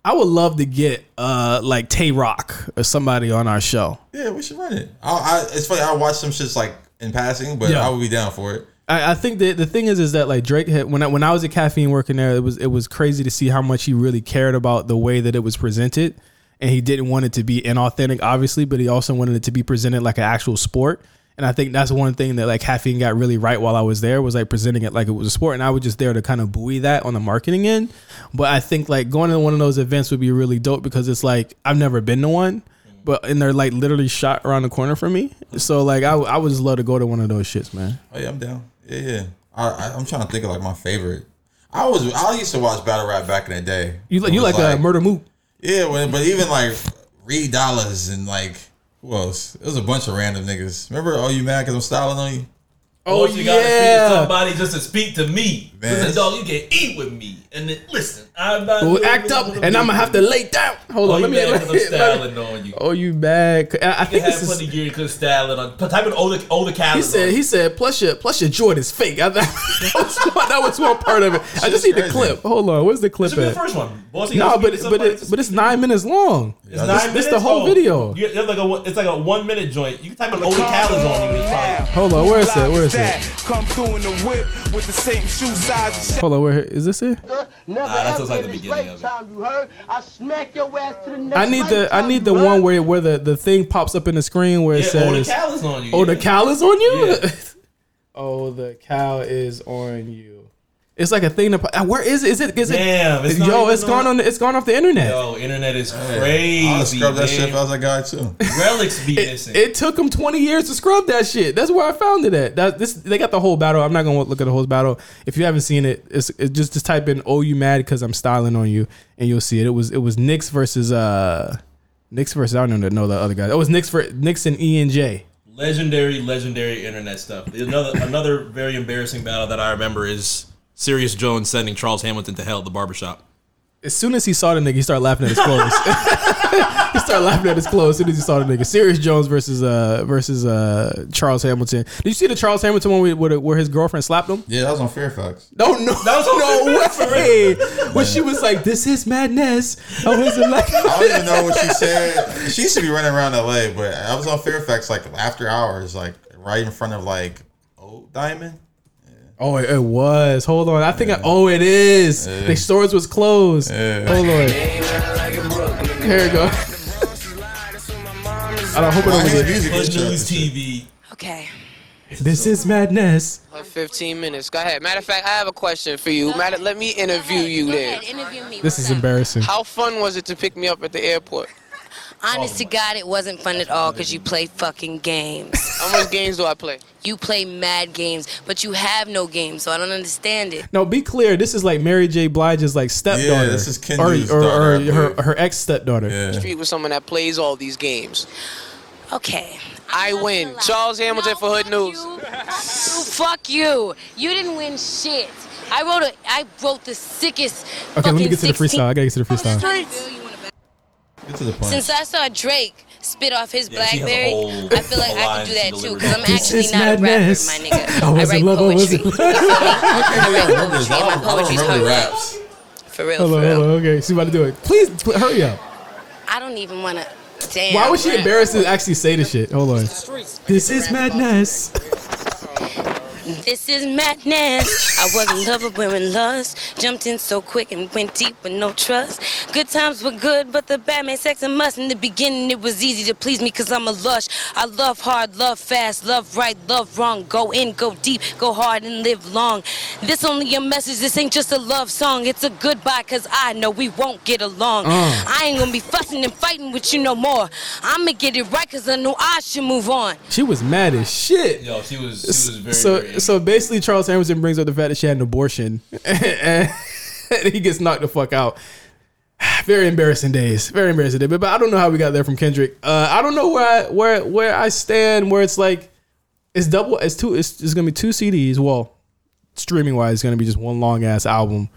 I would love to get uh like Tay Roc or somebody on our show. Yeah, we should run it. I, I, it's funny. I watch some shits like in passing, but Yeah. I would be down for it. I, I think that the thing is, is that like Drake had when I when I was at caffeine working there, it was it was crazy to see how much he really cared about the way that it was presented, and he didn't want it to be inauthentic, obviously, but he also wanted it to be presented like an actual sport. And I think that's one thing that like caffeine got really right while I was there was like presenting it like it was a sport, and I was just there to kind of buoy that on the marketing end. But I think like going to one of those events would be really dope because it's like I've never been to one. But and they're like literally shot around the corner from me, so like I, I would just love to go to one of those shits, man. Oh yeah, I'm down. Yeah, yeah. I, I, I'm trying to think of like my favorite. I was I used to watch battle rap back in the day. You like you was like, uh, a Murda Mook. Yeah, when, but even like Reed Dollaz and like who else? It was a bunch of random niggas. Remember? Oh, you mad because I'm styling on you? Oh you gotta speak to yeah, somebody just to speak to me. Man, Listen, dog, you can eat with me, and then listen. I'm not. Well, act up, and I'm gonna have to lay down. Hold Oh, on, you [LAUGHS] let me. mad Let 'cause me, I'm styling on you. oh, you bad? I, I You think have this plenty is. of gear because styling on. Type in older older He said. He said. Plus your plus your Jordan's fake. I, [LAUGHS] that, was one, that was one part of it. I just need the clip. Hold on. Where's the clip This should be the first one. Bossy No, but but it, but it's nine minutes long. It's Yeah, nine this- minutes. this the whole video. You, it's like a it's like a one minute joint. You can type in older calendars on you. and try it. Hold on. Where is it? Where is it? Come through in the whip with the same shoe size and Hold on. Where is this it? Never that ever sounds like the beginning of it. lifetime, You heard? I smack your ass to the next I need the I need the you one heard? where where the, the thing pops up in the screen where it Yeah, oh, older says calendars on you. Oh, the yeah. cow is on you? Yeah. [LAUGHS] oh, the cow is on you. It's like a thing to. uh, Where is it? Is it? Is it? Damn, it's yo, even it's gone on- on. The, it's gone off the internet. Yo, internet is crazy. I'll scrub that shit if I was a guy too. Relics be It, missing. it took them 20 years to scrub that shit. That's where I found it at. That this they got the whole battle. I'm not gonna look at the whole battle. If you haven't seen it, it's, it's just just type in "Oh you mad because I'm styling on you" and you'll see it. It was it was Knicks versus uh Knicks versus I don't know know the other guy. It was Knicks for Knicks and E and J. legendary, legendary internet stuff. Another another very embarrassing battle that I remember is Serius Jones sending Charles Hamilton to hell at the barbershop. As soon as he saw the nigga, he started laughing at his clothes. [LAUGHS] he started laughing at his clothes as soon as he saw the nigga. Serius Jones versus uh versus uh Charles Hamilton. Did you see the Charles Hamilton one where, where, where his girlfriend slapped him? Yeah, that was on Fairfax. No, no, [LAUGHS] That was on no Fairfax, way. [LAUGHS] When she was like, "This is madness," I wasn't like, I don't even know what she said. She used to be running around LA, but I was on Fairfax like after hours, like right in front of like Old Diamond. "Oh, it, it was." Hold on, I think. I, oh, it is. The stores was closed. Yeah. Hold on. Here we go. I don't hope it Why don't get- music Hood News. TV. Okay. This is madness. Uh, 15 minutes. Go ahead. Matter of fact, I have a question for you. Matter, let me interview you then. interview me. This is embarrassing. How fun was it to pick me up at the airport? Honest to God, it wasn't fun at all because you play fucking games. [LAUGHS] How much games do I play? You play mad games, but you have no games, so I don't understand it. No, be clear. This is like Mary J. Blige's like stepdaughter. Yeah, this is Ken or, Du's or, daughter, I or her her ex stepdaughter. Yeah. Street with someone that plays all these games. Okay. I win. Charles Hamilton for Hood News. You. Fuck you. You didn't win shit. I wrote a. I wrote the sickest. Okay, let me fucking get to the 16 freestyle. I gotta get to the freestyle. Streets. Get to the point. Since I saw Drake spit off his Yeah, she has a Blackberry, I feel like I line could do that too because I'm actually not madness. a rapper, my nigga. [LAUGHS] I was write in love. I was in poetry. love. I don't remember this. I My don't, I poetry's remember hard. For real, Hold for real. hold on. Okay, she's about to do it. Please pl- hurry up. I don't even want to. Damn. Why was she embarrassed to actually say the shit? Hold on. This is madness. [LAUGHS] This is madness. I was in love with wearing lust. Jumped in so quick and went deep with no trust. Good times were good, but the bad made sex a must. In the beginning, it was easy to please me because I'm a lush. I love hard, love fast, love right, love wrong. Go in, go deep, go hard, and live long. This only a message. This ain't just a love song. It's a goodbye because I know we won't get along. Uh. I ain't gonna be fussing and fighting with you no more. I'ma get it right because I know I should move on. She was mad as shit. Yo, she was she was very so very so basically, Charles Hamilton brings up the fact that she had an abortion, [LAUGHS] and he gets knocked the fuck out. [SIGHS] Very embarrassing days. Very embarrassing day. But, but I don't know how we got there from Kendrick. Uh, I don't know where I where where I stand. Where it's like it's double. It's two. It's, it's gonna be two CDs. Well, streaming wise, it's gonna be just one long ass album.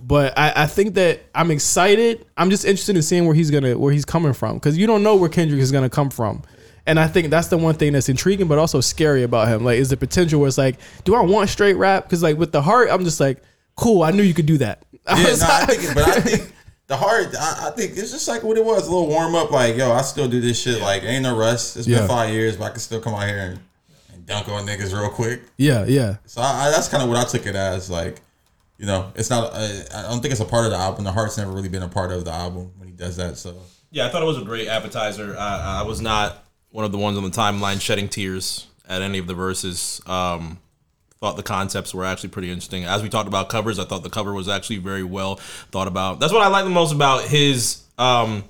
But I, I think that I'm excited. I'm just interested in seeing where he's gonna where he's coming from because you don't know where Kendrick is gonna come from. And I think that's the one thing that's intriguing, but also scary about him. Like, is the potential where it's like, do I want straight rap? Because like with the heart, I'm just like, cool. I knew you could do that. [LAUGHS] I Yeah, was no, I think, but I think [LAUGHS] the heart. I, I think it's just like what it was. A little warm up. Like, yo, I still do this shit. Like, ain't no rush. It's Yeah. been five years, but I can still come out here and, and dunk on niggas real quick. yeah, yeah. So I, I, that's kind of what I took it as. Like, you know, it's not. Uh, I don't think it's a part of the album. The heart's never really been a part of the album when he does that. So Yeah, I thought it was a great appetizer. I, I was not one of the ones on the timeline shedding tears at any of the verses. Um, thought the concepts were actually pretty interesting. As we talked about covers, I thought the cover was actually very well thought about. That's what I like the most about his um,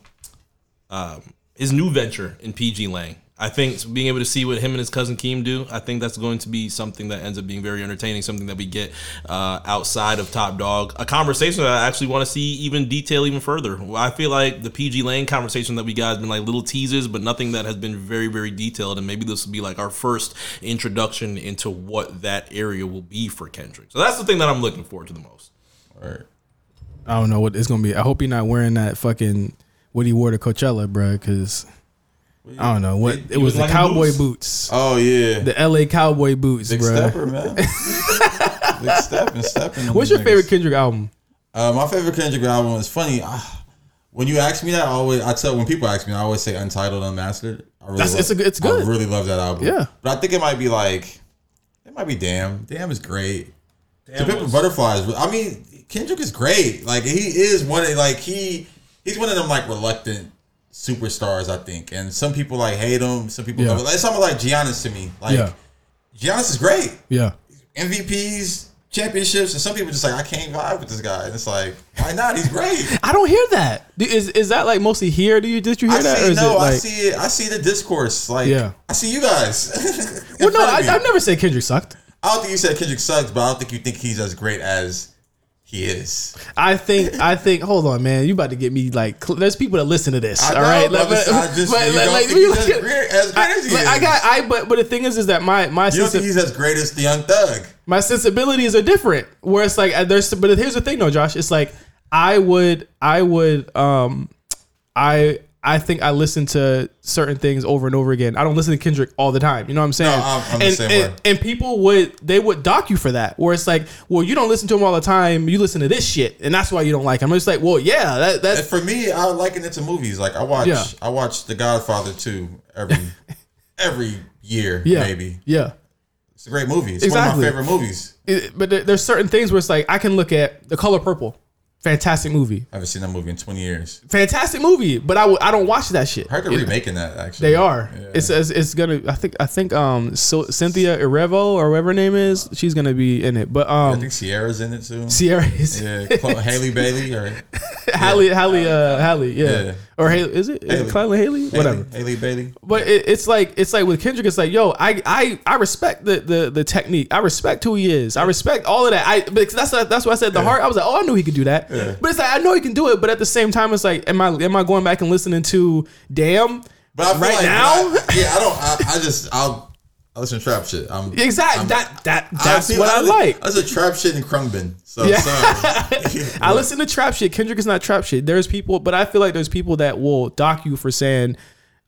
um, his new venture in PG Lang. I think being able to see what him and his cousin Keem do, I think that's going to be something that ends up being very entertaining. Something that we get uh, outside of Top Dawg, a conversation that I actually want to see even detail even further. I feel like the PG Lang conversation that we got has been like little teasers, but nothing that has been very very detailed. And maybe this will be like our first introduction into what that area will be for Kendrick. So that's the thing that I'm looking forward to the most. Right. I don't know what it's gonna be. I hope you're not wearing that fucking what he wore to Coachella, bro. Because I don't know what it was. The like cowboy boots? boots, Oh yeah. the L.A. cowboy boots, Big bro. stepper, man. Big stepping, stepping. What's your favorite Kendrick album? Uh, my favorite Kendrick album is funny. ah, when you ask me that, I always I tell when people ask me, I always say Untitled, Unmastered. I really That's- love, it's a good- it's good. I really love that album. Yeah. but I think it might be like it might be Damn. Damn is great. To Damn Pimp was- Butterflies. I mean, Kendrick is great. Like he is one of like he he's one of them like reluctant superstars. I think, and some people like hate him. Some people Yeah. love it. Like something like Giannis to me. Like Yeah. Giannis is great. Yeah, MVPs, championships, and some people just like I can't vibe with this guy. And it's like, why not? He's great. [LAUGHS] I don't hear that. Is Is that like mostly here? Do you did you hear I that? see or is no, it like, I see it. I see the discourse. Like, Yeah. I see you guys. [LAUGHS] Well, no, I. I've never said Kendrick sucked. I don't think you said Kendrick sucks, but I don't think you think he's as great as he is. I think I think. Hold on, man. You about to get me like? cl- There's people that listen to this. I all know, right, but I just- but, [LAUGHS] like, like, he's as great- as great I, as he like, I got I. But but the thing is, is that my my You don't think he's as great as the Young Thug? my sensibilities are different. Where it's like uh, there's, but here's the thing, though, Josh. It's like I would, I would, um, I, I think I listen to certain things over and over again. I don't listen to Kendrick all the time. You know what I'm saying? No, I'm- I'm and, and, and people would, they would dock you for that. Where it's like, well, you don't listen to him all the time. You listen to this shit, and that's why you don't like him. I'm just like, well, yeah, that, And that's for me, I liken it to movies. Like I watch, Yeah. I watch The Godfather 2 every [LAUGHS] every year, yeah, maybe. yeah. It's a great movie. It's Exactly. one of my favorite movies. It- but there, there's certain things where it's like I can look at The Color Purple, fantastic movie, I haven't seen that movie in 20 years. fantastic movie. But I, w- I don't watch that shit. I heard they're remaking that actually. They are. Yeah. It's, it's it's gonna. I think I think um Cy- Cynthia Erivo or whatever her name is. She's gonna be in it. But um I think Ciara's in it too. Ciara is Yeah, [LAUGHS] Haley Bailey or Hallie Hallie uh Hallie yeah. Yeah. Or Haley is it is Haley. it Clyde Haley whatever. Haley, Haley Bailey. But it, it's like it's like with Kendrick. It's like yo, I I I respect the the the technique. I respect who he is. I respect all of that. I because that's that's what I said. The heart. I was like, oh, I knew he could do that. But it's like I know he can do it. But at the same time, it's like, am I am I going back and listening to Damn But right like now? I- yeah, I don't. I, I just I'll I listen to trap shit. I'm Exactly. I'm- That that I that's what I, li- like. I listen to trap shit and Khruangbin. So Yeah. [LAUGHS] I listen to trap shit. Kendrick is not trap shit. There's people, but I feel like there's people that will dock you for saying,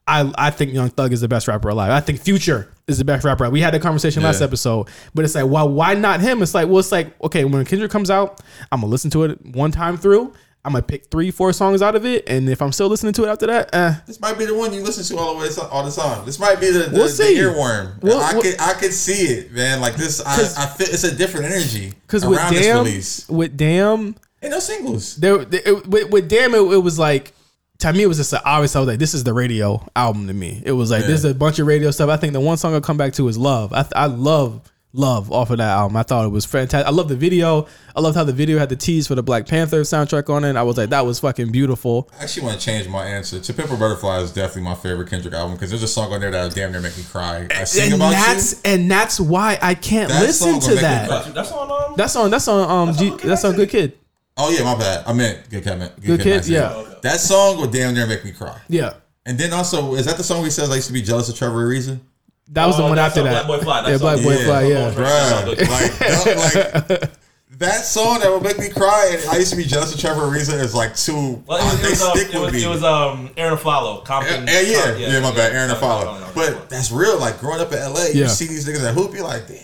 I, I think Young Thug is the best rapper alive. I think Future is the best rapper. We had that conversation last episode, but it's like, why why not him? It's like, well, it's like, okay, when Kendrick comes out, I'm gonna listen to it one time through. I'm gonna pick three, four songs out of it, and if I'm still listening to it after that, eh, This might be the one you listen to all the way all the time. This might be the, the, We'll the earworm. We'll- I we'll- could I could see it, man. Like this, I, I feel it's a different energy because around with this Damn, release. with Damn, Ain't no singles. there it, with, with damn it, it was like to me it was just a, obvious I was like this is the radio album to me it was like Yeah. this is a bunch of radio stuff I think the one song I'll come back to is love I, I love love off of that album I thought it was fantastic I love the video I loved how the video had the tease for the Black Panther soundtrack on it I was like that was fucking beautiful I actually want to change my answer. To Pimp a Butterfly is definitely my favorite Kendrick album because there's a song on there that damn near make me cry. I sing and about that's you. and that's why I can't That listen to will make me that cry. That's on. Um, that's on that's on um G, on Good that's on Kid, Good Kid Oh yeah, my bad. I meant Good Kid. Good, Good Kid, Kid, yeah. That song will damn near make me cry. yeah And then also, is that the song he says I used to be jealous of Trevor Reason? That was the one after that Black Boy Fly. yeah Black Boy Yeah. Fly yeah Bruh, like, that, like [LAUGHS] that song that would make me cry, and I used to be jealous of Trevor Reason is like two. Well, it was, they it was, um, stick it with was, me. it was um, Arron Afflalo. Compton. yeah, yeah, Com- yeah, my bad, Aaron and No, no, Follow. no, no, no. But that's real. Like growing up in LA, Yeah. you see these niggas that hoop, you're like, damn.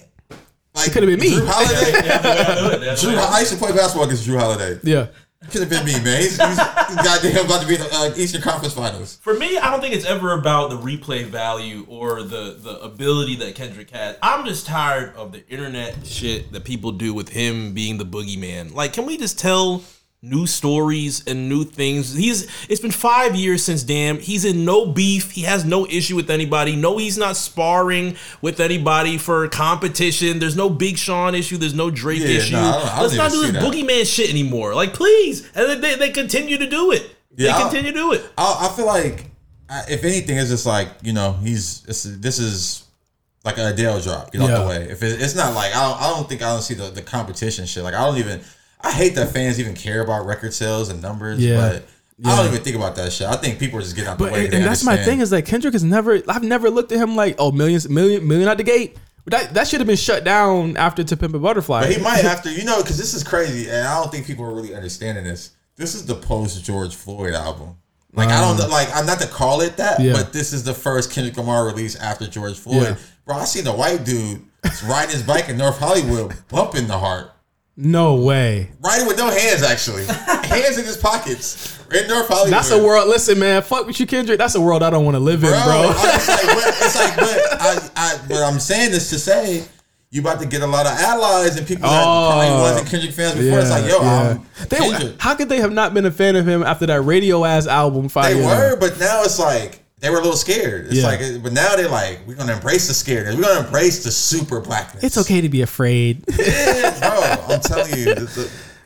Like It could've been me. Jrue [LAUGHS] Holiday. Yeah, the I it, that's Jrue, way I do it. I used to play basketball against Jrue Holiday. yeah Could have been me, man. He's, he's, goddamn about to be the uh, Eastern Conference Finals. For me, I don't think it's ever about the replay value or the the ability that Kendrick has. I'm just tired of the internet shit that people do with him being the boogeyman. Like, can we just tell new stories and new things? He's it's been five years since Damn. He's in no beef. He has no issue with anybody. No, he's not sparring with anybody for competition. There's no Big Sean issue. There's no Drake Yeah, issue. no, I don't- I don't Let's not do this see that. boogeyman shit anymore. Like, please. And they, they continue to do it. Yeah, they I- continue to do it. I, I feel like if anything, it's just like you know he's this is, this is like an Adele drop. Get out Yeah. the way. If it, it's not like I don't, I don't think I don't see the, the competition shit. Like I don't even. I hate that fans even care about record sales and numbers. Yeah. But I don't even think about that shit. I think people are just getting out the But way. and, and that's my thing is like Kendrick has never. I've never looked at him like oh millions million million out the gate. That that should have been shut down after To Pimp a Butterfly. But he might have to, you know, because this is crazy, and I don't think people are really understanding this. This is the post George Floyd album. Like I don't um, like I'm not to call it that, Yeah. but this is the first Kendrick Lamar release after George Floyd. Yeah. Bro, I seen a white dude riding his bike in North Hollywood, bumping the heart, no way. riding with no hands actually, [LAUGHS] hands in his pockets in North Hollywood. That's a world. Listen, man. Fuck with you, Kendrick. That's a world I don't want to live in, bro. bro. I- It's like, [LAUGHS] but, it's like, but I, I, but I'm saying this to say. You about to get a lot of allies and people that oh, probably Oh. wasn't Kendrick fans before. it's like, yo, I'm They, Kendrick. how could they have not been a fan of him after that radio ass album? Five They years were, ago? but now it's like they were a little scared. It's Yeah. like, but now they're like, we're gonna embrace the scaredness. We're gonna embrace the super blackness. It's okay to be afraid. yeah, bro. I'm telling you,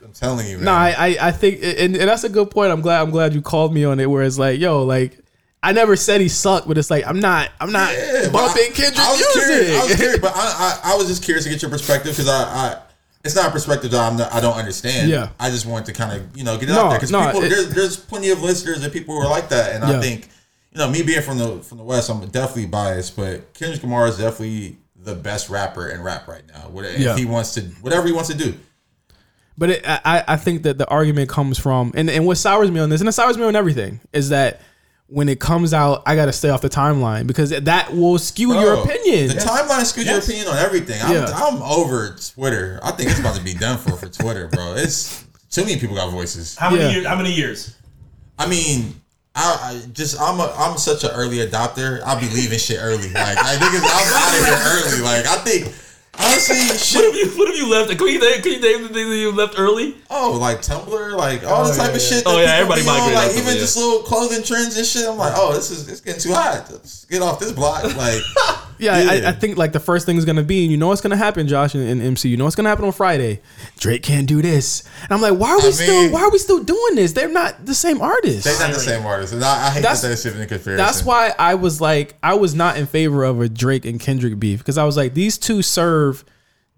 I'm telling you, [LAUGHS] man. no, I, I, think, and, and that's a good point. I'm glad, I'm glad you called me on it. Where it's like, yo, like, I never said he sucked, but it's like, I'm not, I'm not Yeah, bumping I- Kendrick I was music. Curious, I was [LAUGHS] curious, but I, I, I was just curious to get your perspective because I, I, it's not a perspective that I'm not, I don't understand. Yeah. I just wanted to kind of you know get it No, out there because no, people it- there's, there's plenty of listeners and people who are like that, and Yeah. I think you know me being from the from the west, I'm definitely biased, but Kendrick Lamar is definitely the best rapper in rap right now. What if Yeah. he wants to whatever he wants to do. But it, I, I think that the argument comes from, and, and what sours me on this, and it sours me on everything, is that when it comes out, I got to stay off the timeline because that will skew your opinion. The timeline skews your opinion on everything. I'm, Yeah. I'm over Twitter. I think it's about to be done for for Twitter, bro. It's too many people got voices. How many Yeah. years? How many years? I mean, I, I just I'm a I'm such an early adopter. I be leaving shit early. Like I think I'm out of here early. Like I think honestly, [LAUGHS] What have you? What have you left? Can you name? Can you name the things that you left early? Oh, like Tumblr, like all the oh, type of shit. Oh, yeah, everybody be on, migrated Like off of even yeah. just little clothing trends and shit. I'm like, oh, this is it's getting too hot. Let's get off this block. [LAUGHS] Like Yeah, Yeah. I, I think like the first thing is gonna be, and you know what's gonna happen, Josh and, and MC. You know what's gonna happen on Friday. Drake can't do this, and I'm like, why are we I still? mean- Why are we still doing this? They're not the same artists. they're not the same artists, and I, I hate That's- that they're shit in comparison. That's why I was like, I was not in favor of a Drake and Kendrick beef because I was like, these two serve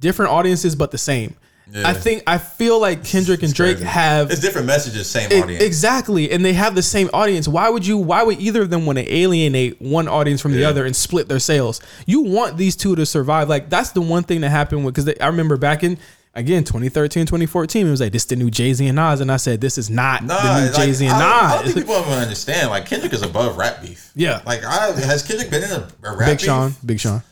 different audiences but the same. Yeah. I think I feel like Kendrick and Drake have it's different messages, same E- audience. Exactly, and they have the same audience. Why would you? Why would either of them want to alienate one audience from the Yeah. other and split their sales? You want these two to survive. Like that's the one thing that happened with because I remember back in again 2013, 2014, it was like this is the new Jay Z and Nas, and I said this is not Nah, the new like, Jay Z and I, don't- I don't think people even understand. Like Kendrick is above rap beef. Yeah. Like I has Kendrick been in a, a rap Big beef? Sean, Big Sean,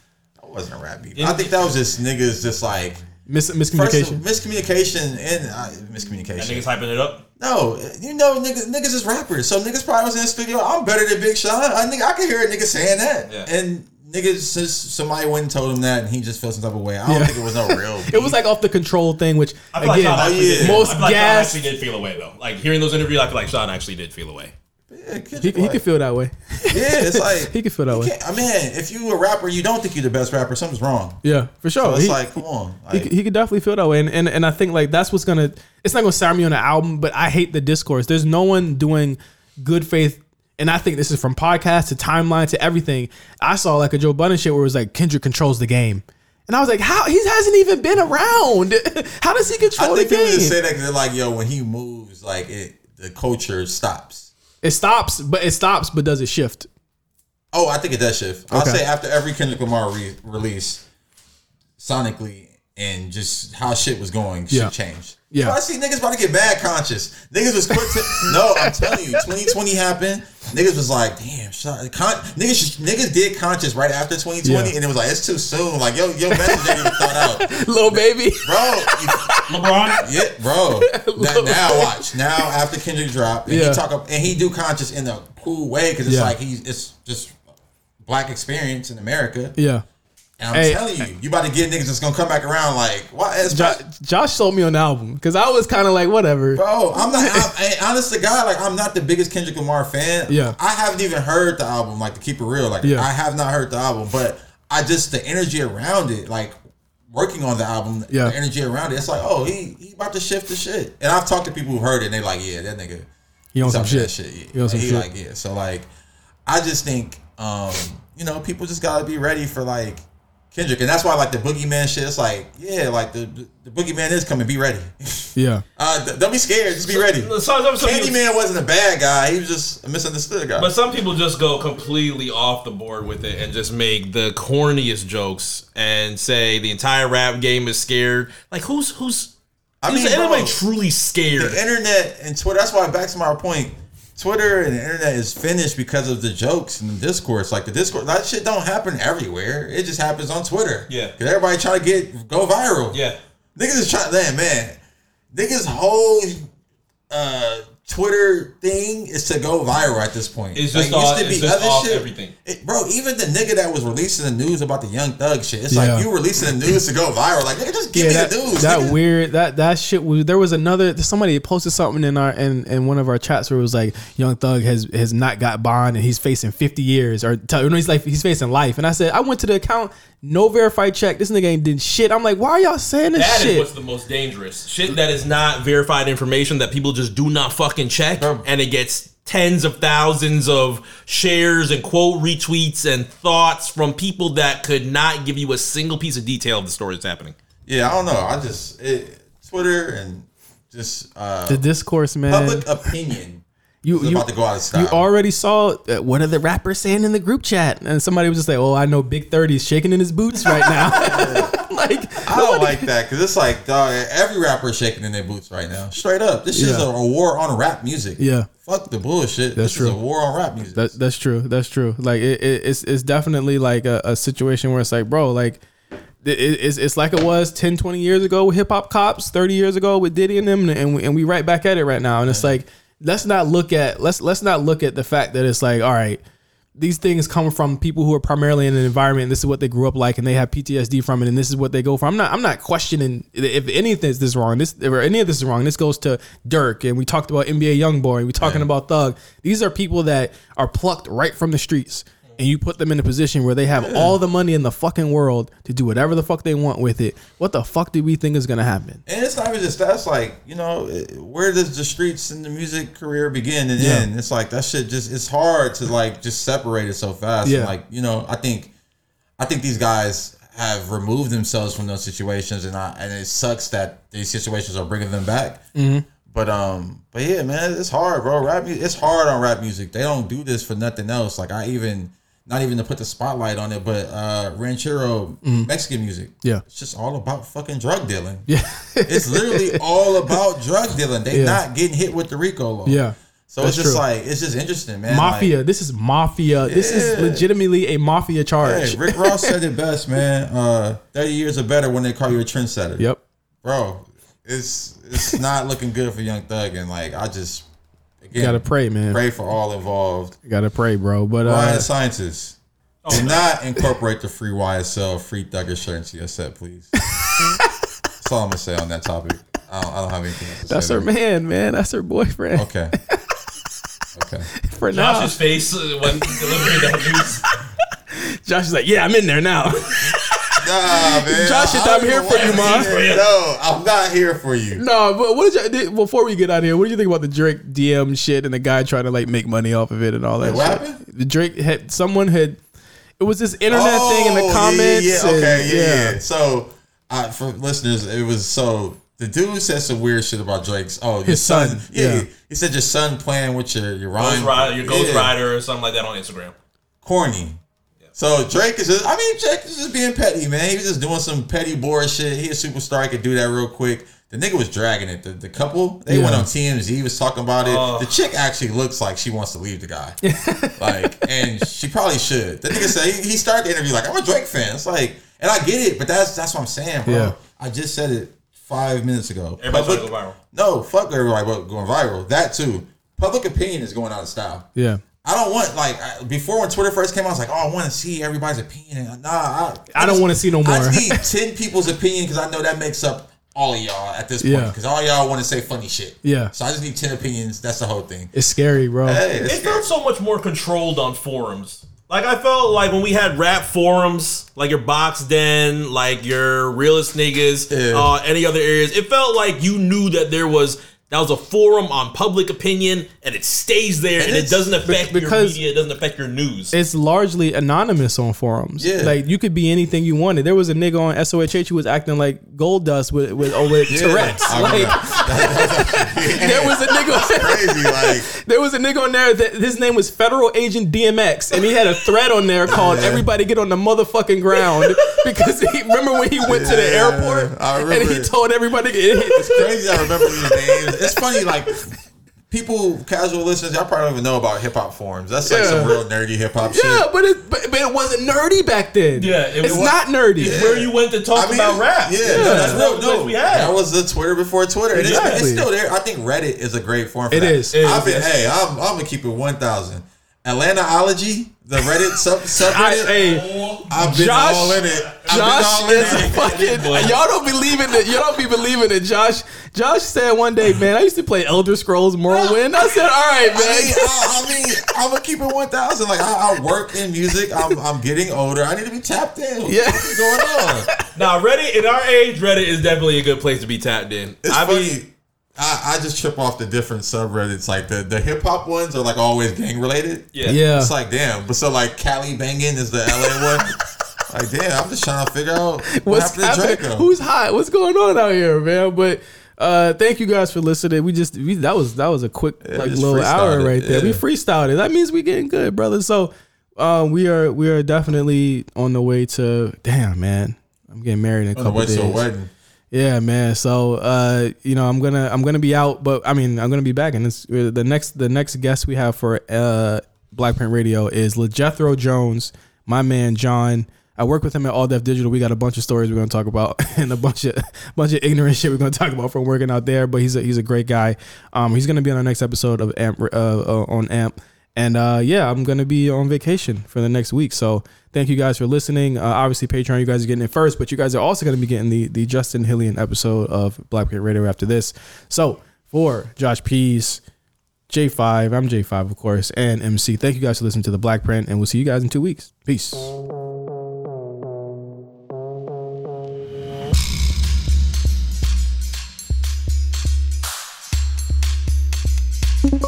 wasn't a rap beef. I think that was just niggas just like Mis- first miscommunication. miscommunication and uh, That miscommunication. niggas hyping it up. No, you know niggas niggas is rappers. So niggas probably was in the studio. I'm better than Big Sean. I think I can hear a nigga saying that. Yeah. And niggas just somebody went and told him that and he just felt some type of way. I don't Yeah. think it was no real beef. [LAUGHS] it was like off the control thing, which I feel like again, Sean actually yeah. did. Most I feel like gas- Sean actually did feel away though. Like hearing those interviews, I feel like Sean actually did feel away. Yeah, he, he could feel that way. Yeah, it's like [LAUGHS] He could feel that way. I mean, if you a rapper, you don't think you're the best rapper, something's wrong. Yeah, for sure. So it's He- like, come on. he, Like, could- he could definitely feel that way, and, and and I think like that's what's gonna. It's not gonna sour me on the album, but I hate the discourse. There's no one doing good faith, and I think this is from podcast to timeline to everything. I saw like a Joe Budden shit where it was like Kendrick controls the game, and I was like, how he hasn't even been around. [LAUGHS] how does he I control the think people just say that they're like, yo, when he moves, like it, the culture stops. It stops, but it stops, but does it shift? Oh, I think it does shift. I'll Okay. say after every Kendrick Lamar re- release, sonically and just how shit was going, shit Yeah. changed. Yeah. So I see niggas about to get bad conscious. Niggas was quick to [LAUGHS] no. I'm telling you, 2020 happened. Niggas was like, damn, shot. Con- niggas, niggas did conscious right after 2020, Yeah. and it was like it's too soon. Like yo, yo, message ain't even thought out, [LAUGHS] Little baby. bro. You, LeBron. yeah, bro. [LAUGHS] That, now watch. Now after Kendrick drop, and Yeah. he talk up, and he do conscious in a cool way because it's Yeah. like he's it's just black experience in America. Yeah. And I'm Hey. telling you, you about to get niggas that's gonna come back around like what? It's Jo- Josh sold me on the album because I was kind of like, whatever. Bro, I'm not. I'm, [LAUGHS] I, honest to God, like I'm not the biggest Kendrick Lamar fan. Yeah. I haven't even heard the album. Like to keep it real, like Yeah. I have not heard the album, but I just the energy around it, like working on the album, Yeah. the energy around it. It's like, oh, he he about to shift the shit. And I've talked to people who heard it, and they like, yeah, that nigga. He on some shit. Yeah. He on some he shit. like, yeah. So like, I just think, um, you know, people just gotta be ready for like Kendrick, and that's why like the boogeyman shit. It's like, yeah, like the the boogeyman is coming. Be ready. [LAUGHS] Yeah. Uh, th- don't be scared. Just be ready. So- so- so- Candyman wasn't a bad guy. He was just a misunderstood guy. But some people just go completely off the board with it and just make the corniest jokes and say the entire rap game is scared. Like who's who's I is mean, anybody bro, truly scared? the internet and Twitter. That's why back to my point. Twitter and the internet is finished because of the jokes and the discourse. Like the discourse, that shit don't happen everywhere. It just happens on Twitter. Yeah. Cause everybody try to get go viral. Yeah. Niggas is trying. Man, man, niggas whole uh, Twitter thing is to go viral at this point. It's just off- it's just off everything. It- bro, even the nigga that was releasing the news about the Young Thug shit, it's Yeah. like you releasing the news to go viral. Like nigga, just give me that, the news. that nigga. weird that that shit was there was another somebody posted something in our in, in one of our chats where it was like young thug has has not got bond and he's facing 50 years or tell, no, he's like he's facing life and i said i went to the account no verified check this nigga ain't did shit i'm like why are y'all saying this shit? That is shit what's the most dangerous. Shit that is not verified information that people just do not fucking check and it gets tens of thousands of shares and quote retweets and thoughts from people that could not give you a single piece of detail of the story that's happening. Yeah, I don't know. I just it, Twitter and just uh, the discourse man public opinion. You you, about to go out of style. you already saw uh, what are the rappers saying in the group chat and somebody was just like oh i know big 30's shaking in his boots right now [LAUGHS] like I don't like that because it's like dog, every rapper is shaking in their boots right now. Straight up, this Yeah. a, a war on rap music. Yeah. fuck the bullshit. That's this is true. a war on rap music. That, that's true. That's true. Like it, it, it's it's definitely like a, a situation where it's like, bro, like it's it's like it was 10, 20 years ago with hip hop cops, thirty years ago with Diddy and them, and we, and we right back at it right now. And it's like let's not look at let's let's not look at the fact that it's like, all right. These things come from people who are primarily in an environment. And this is what they grew up like, and they have PTSD from it, and this is what they go for. I'm not. I'm not questioning if anything is this wrong. This or any of this is wrong. This goes to Durk, and we talked about NBA YoungBoy. And we talking about Thug. These are people that are plucked right from the streets, and you put them in a position where they have all the money in the fucking world to do whatever the fuck they want with it. What the fuck do we think is gonna happen? and it's not even just that's like you know, where does the streets and the music career begin and Yeah. end? It's like that shit. Just it's hard to like just separate it so fast. Yeah. And like you know, I think, I think these guys have removed themselves from those situations, and I and it sucks that these situations are bringing them back. Mm-hmm. But um, but yeah, man, it's hard, bro. Rap, it's hard on rap music. They don't do this for nothing else. Like I even, not even to put the spotlight on it, but uh, ranchero Mexican music. Mm-hmm. Yeah. it's just all about fucking drug dealing. Yeah, [LAUGHS] It's literally all about drug dealing. They Yeah. not getting hit with the RICO law. yeah. So That's it's just true. like it's just interesting, man. Mafia. Like, this is mafia. This is legitimately a mafia charge. hey, Rick Ross said it best, man. Uh, Thirty years are better when they call you a trendsetter. Yep. bro. It's it's not looking good for Young Thug, and like I just again, Gotta pray, man. pray for all involved. You Gotta pray, bro. But Ryan uh, scientists. Oh, Do not incorporate the free YSL free Thugger shirt into your set, please. [LAUGHS] That's all I'm gonna say on that topic. I don't, I don't have anything else to that's say. her there. man, man. That's her boyfriend. Okay. [LAUGHS] Okay. For now, Josh's face uh, when delivering that news. [LAUGHS] Josh is like, yeah, I'm in there now. Nah, man. Josh, I- I I'm here for you, wanna ma. see it. No, I'm not here for you. no, but what did you did- before we get out of here? What did you think about the Drake DM shit and the guy trying to like make money off of it and all that? Wait, what shit? happened? The Drake had someone had. It was this internet thing in Oh, the comments. Yeah, yeah, and- okay, yeah, yeah. So, uh, for listeners, it was so the dude said some weird shit about Drake's. Oh, your His son. son, Yeah, yeah. he said your son playing with your your Ghost. Rider, your Ghost Yeah, Rider or something like that on Instagram. corny. So Drake is just, I mean, Drake is just being petty, man. He was just doing some petty board shit. He a superstar, he could do that real quick. The nigga was dragging it. The, the couple, they went on TMZ, he was talking about it. Oh. The chick actually looks like she wants to leave the guy. like, [LAUGHS] and she probably should. The nigga said, he, he started the interview like, I'm a Drake fan. It's like, and I get it, but that's that's what I'm saying, bro. Yeah. I just said it five minutes ago. Everybody's trying to go viral. No, fuck everybody but going viral. That too. Public opinion is going out of style. yeah. I don't want like I- before when Twitter first came out. I was like, oh, I want to see everybody's opinion. Nah, I, I don't wanna see no more. I more. just need [LAUGHS] ten people's opinion because I know that makes up all of y'all at this point. Yeah. Because all y'all want to say funny shit. Yeah. So I just need ten opinions. That's the whole thing. It's scary, bro. Hey, it's It felt so much more controlled on forums. Like I felt like when we had rap forums, like your box den, like your realist niggas, Yeah. uh, any other areas, it felt like you knew that there was That was a forum on public opinion, and it stays there, and, it doesn't affect your media. It doesn't affect your news. It's largely anonymous on forums. Yeah. Like you could be anything you wanted. There was a nigga on SOHH who was acting like gold dust with with, oh, with Tourette's. I Like remember. [LAUGHS] there was a nigga crazy. Like [LAUGHS] there was a nigga on there that his name was Federal Agent DMX, and he had a thread on there called "Everybody Get on the Motherfucking Ground" [LAUGHS] because he remember when he went to the airport I and he told everybody. it's crazy. I remember these names. It's funny, like people, casual listeners, y'all probably don't even know about hip hop forums. That's like Yeah. some real nerdy hip hop shit. Yeah, but it but, but it wasn't nerdy back then. Yeah, it it's was- not nerdy. It's where you went to talk I mean, about rap. Yeah, Yeah. no, that's That real. was the place No, we had. that was the Twitter before Twitter. And it's, it's still there. I think Reddit is a great form for It that. is. It I've is, been, yes. hey, I'm, I'm gonna keep it one thousand. Atlantaology, the Reddit sub [LAUGHS] I, subreddit. hey, I've been Josh- all in it. I've Josh been all in is it. [LAUGHS] fucking. Y'all don't believe in it. Y'all don't be believing it. Josh. Josh said one day, man, I used to play Elder Scrolls Morrowind. I said, all right, I mean, man. I, I mean, I'm gonna keep it one thousand. Like I, I work in music. I'm, I'm getting older. I need to be tapped in. Yeah. What's going on? Now, Reddit in our age, Reddit is definitely a good place to be tapped in. It's I funny. mean, I, I just trip off the different subreddits. Like the, the hip hop ones are like always gang related. yeah, Yeah. It's like damn. But so like Cali banging is the LA one. [LAUGHS] like damn, I'm just trying to figure out what What's happened to happening? Draco. Who's hot? What's going on out here, man? But uh, thank you guys for listening. We just we, that was that was a quick like little hour right there. We freestyled it. That means we getting good, brother. So um, we are we are definitely on the way to. Damn, man, I'm getting married in a on the couple way days. Yeah, man. So, uh, you know, I'm gonna I'm gonna be out, but I mean, I'm gonna be back, and it's, uh, the next the next guest we have for uh, Black Print Radio is LeJethro Jones, my man John. I work with him at All Def Digital. We got a bunch of stories we're gonna talk about, [LAUGHS] and a bunch of bunch of ignorant shit we're gonna talk about from working out there. But he's a he's a great guy. Um, he's gonna be on our next episode of Amp uh, uh, on Amp, and uh, yeah, I'm gonna be on vacation for the next week. So thank you guys for listening. Uh, obviously, Patreon, you guys are getting it first, but you guys are also to be getting the the Justin Hillian episode of Black Print Radio after this. So for Josh Pease, J5, I'm J5 of course, and MC. Thank you guys for listening to the Black Print, and we'll see you guys in two weeks. Peace.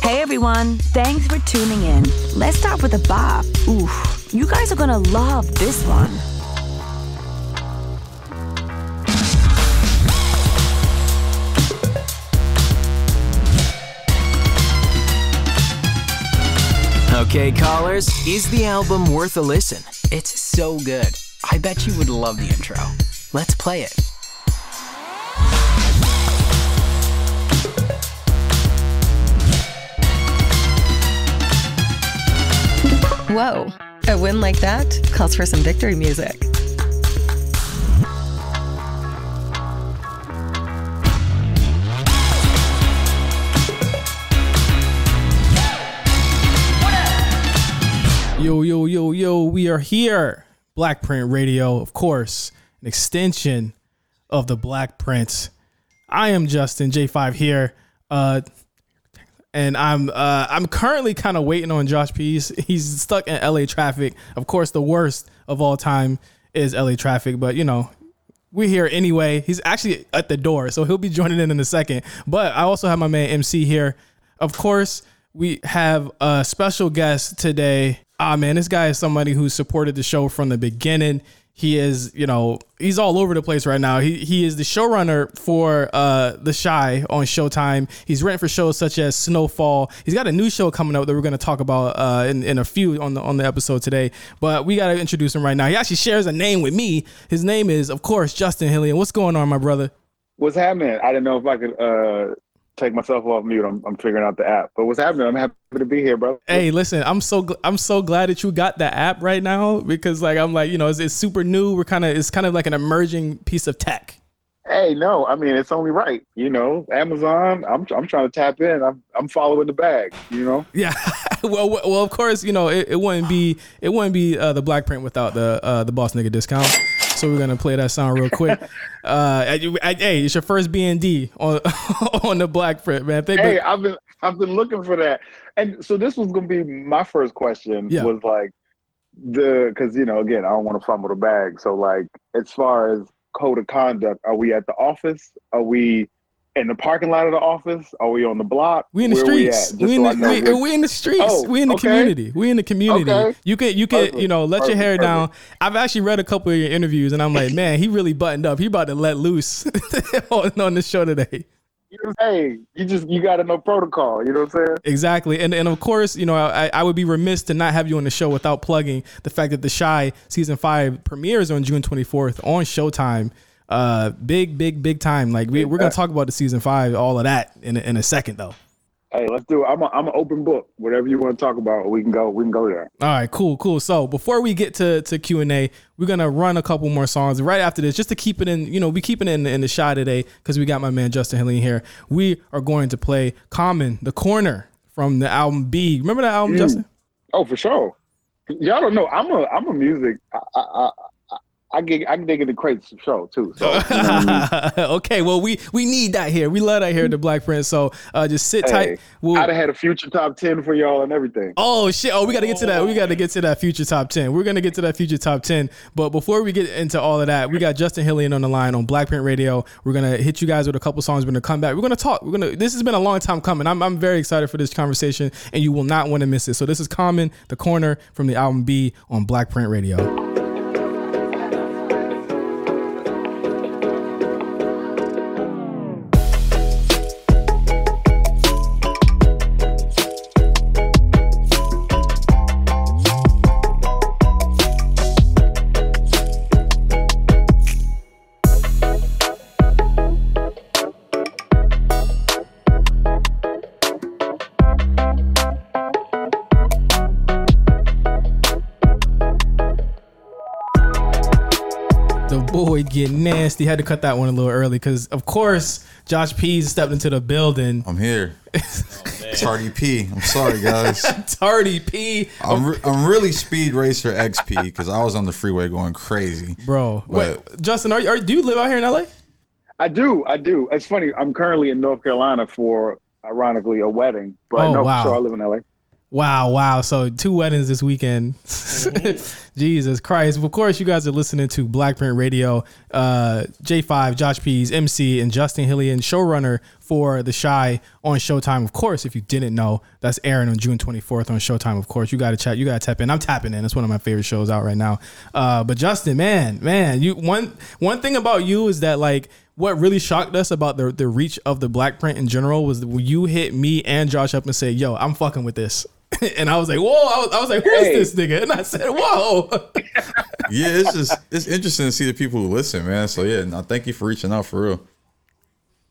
Hey everyone, thanks for tuning in. Let's start with a bop. Oof, you guys are gonna love this one. Okay, callers, is the album worth a listen? It's so good. I bet you would love the intro. Let's play it. Whoa, a win like that calls for some victory music. Yo, yo, yo, yo, we are here. Black Print Radio, of course, an extension of the Black Print. I am Justin J5 here. Uh and I'm uh I'm currently kind of waiting on Josh Pease. He's stuck in LA traffic. Of course, the worst of all time is LA traffic, but you know, we're here anyway. He's actually at the door, so he'll be joining in in a second. But I also have my man MC here. Of course, we have a special guest today. Ah, man, this guy is somebody who supported the show from the beginning. He is, you know, he's all over the place right now. He he is the showrunner for uh The Chi on Showtime. He's written for shows such as Snowfall. He's got a new show coming up that we're going to talk about uh in, in a few on the on the episode today. But we got to introduce him right now. He actually shares a name with me. His name is, of course, Justin Hillian. What's going on, my brother? What's happening? I didn't know if I could uh take myself off mute. I'm, I'm figuring out the app. But what's happening? I'm happy to be here, bro. Hey, listen, I'm so gl- I'm so glad that you got the app right now because like I'm like you know it's, it's super new. We're kind of it's kind of like an emerging piece of tech. Hey, no, I mean it's only right. You know, Amazon. I'm I'm trying to tap in. I'm I'm following the bag. You know. [LAUGHS] Yeah. [LAUGHS] well, well, of course, you know it, it wouldn't be it wouldn't be uh, the black print without the uh, the boss nigga discount. So we're gonna play that sound real quick. [LAUGHS] Uh, I- I- hey, it's your first B and D on [LAUGHS] on the black print, man. Thank Hey, I've been I've been looking for that. And so this was gonna be my first question. Yeah. Was like the because you know again I don't want to fumble the bag. So like as far as code of conduct, are we at the office? Are we in the parking lot of the office? Are we on the block? We in the Where streets. at? We, in so the we, which- we in the streets. Oh, we in the okay. community. We in the community. Okay. You can you can Perfect. you know let your Perfect. hair down. I've actually read a couple of your interviews, and I'm like, man, he really buttoned up. He about to let loose [LAUGHS] on, on the show today. You know, hey, you just you got to know protocol. You know what I'm saying? Exactly, and and of course, you know, I, I would be remiss to not have you on the show without plugging the fact that the Chi season five premieres on June 24th on Showtime. Uh, big, big, big time. Like we, we're gonna talk about the season five, all of that in a, in a second, though. Hey, let's do it. I'm a, I'm an open book. Whatever you want to talk about, we can go. We can go there. All right, cool, cool. So before we get to to Q and A, we're gonna run a couple more songs right after this, just to keep it in. You know, we keep it in in the shot today because we got my man Justin Hillian here. We are going to play "Common," the corner from the album Be. Remember that album, Mm. Justin? Oh, for sure. Y'all don't know. I'm a I'm a music. I I I, I, I get I can dig into crates for sure too. So you know I mean? okay, well we we need that here. We love that here at the Black Print. So uh, just sit tight. We'll- I'd have had a future top ten for y'all and everything. Oh shit! Oh, we got to get to that. We got to get to that future top ten. We're gonna get to that future top ten. But before we get into all of that, we got Justin Hillian on the line on Black Blackprint Radio. We're gonna hit you guys with a couple songs. We're gonna come back. We're gonna talk. We're gonna. This has been a long time coming. I'm I'm very excited for this conversation, and you will not want to miss it. So this is Common, the corner from the album Be on Blackprint Radio. Boy get nasty. Had to cut that one a little early because, of course, Josh Pease stepped into the building. I'm here. [LAUGHS] Tardy P. I'm sorry, guys. [LAUGHS] Tardy P. I'm, re- I'm really Speed Racer XP because I was on the freeway going crazy. Bro, But- wait, Justin, are, you- are do you live out here in LA? I do, I do. It's funny. I'm currently in North Carolina for, ironically, a wedding. But Oh, no, wow. for sure, I live in LA. Wow, wow. So two weddings this weekend. [LAUGHS] Mm-hmm. Jesus Christ. Of course, you guys are listening to Blackprint Radio. Uh, J5, Josh Pease, MC, and Justin Hillian, showrunner for The Chi on Showtime. Of course, if you didn't know, that's airing on June 24th on Showtime. Of course, you got to chat. You got to tap in. I'm tapping in. It's one of my favorite shows out right now. Uh, but Justin, man, man, you one one thing about you is that like what really shocked us about the the reach of the black print in general was you hit me and Josh up and said, "Yo, I'm fucking with this," [LAUGHS] and I was like, "Whoa!" I was, I was like, "Who's Hey. this nigga?" And I said, "Whoa!" [LAUGHS] Yeah, it's just it's interesting to see the people who listen, man. So yeah, no, thank you for reaching out for real.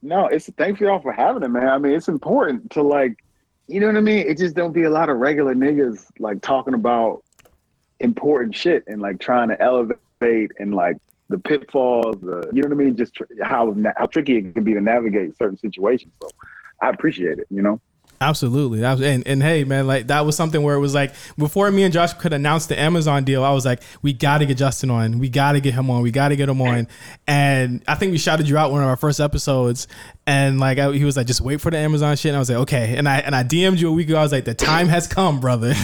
No, it's thanks y'all for having it, man. I mean, it's important to like, you know what I mean. It just don't be a lot of regular niggas like talking about important shit and like trying to elevate and like the pitfalls, the you know what I mean. Just tr- how na- how tricky it can be to navigate certain situations. So I appreciate it. You know. Absolutely. That was, and, and hey, man, like that was something where it was like before me and Josh could announce the Amazon deal, I was like, we got to get Justin on. We got to get him on. We got to get him on. And I think we shouted you out one of our first episodes. And like I, he was like, just wait for the Amazon shit. And I was like, okay. And I and I DM'd you a week ago. I was like, the time has come, brother. [LAUGHS]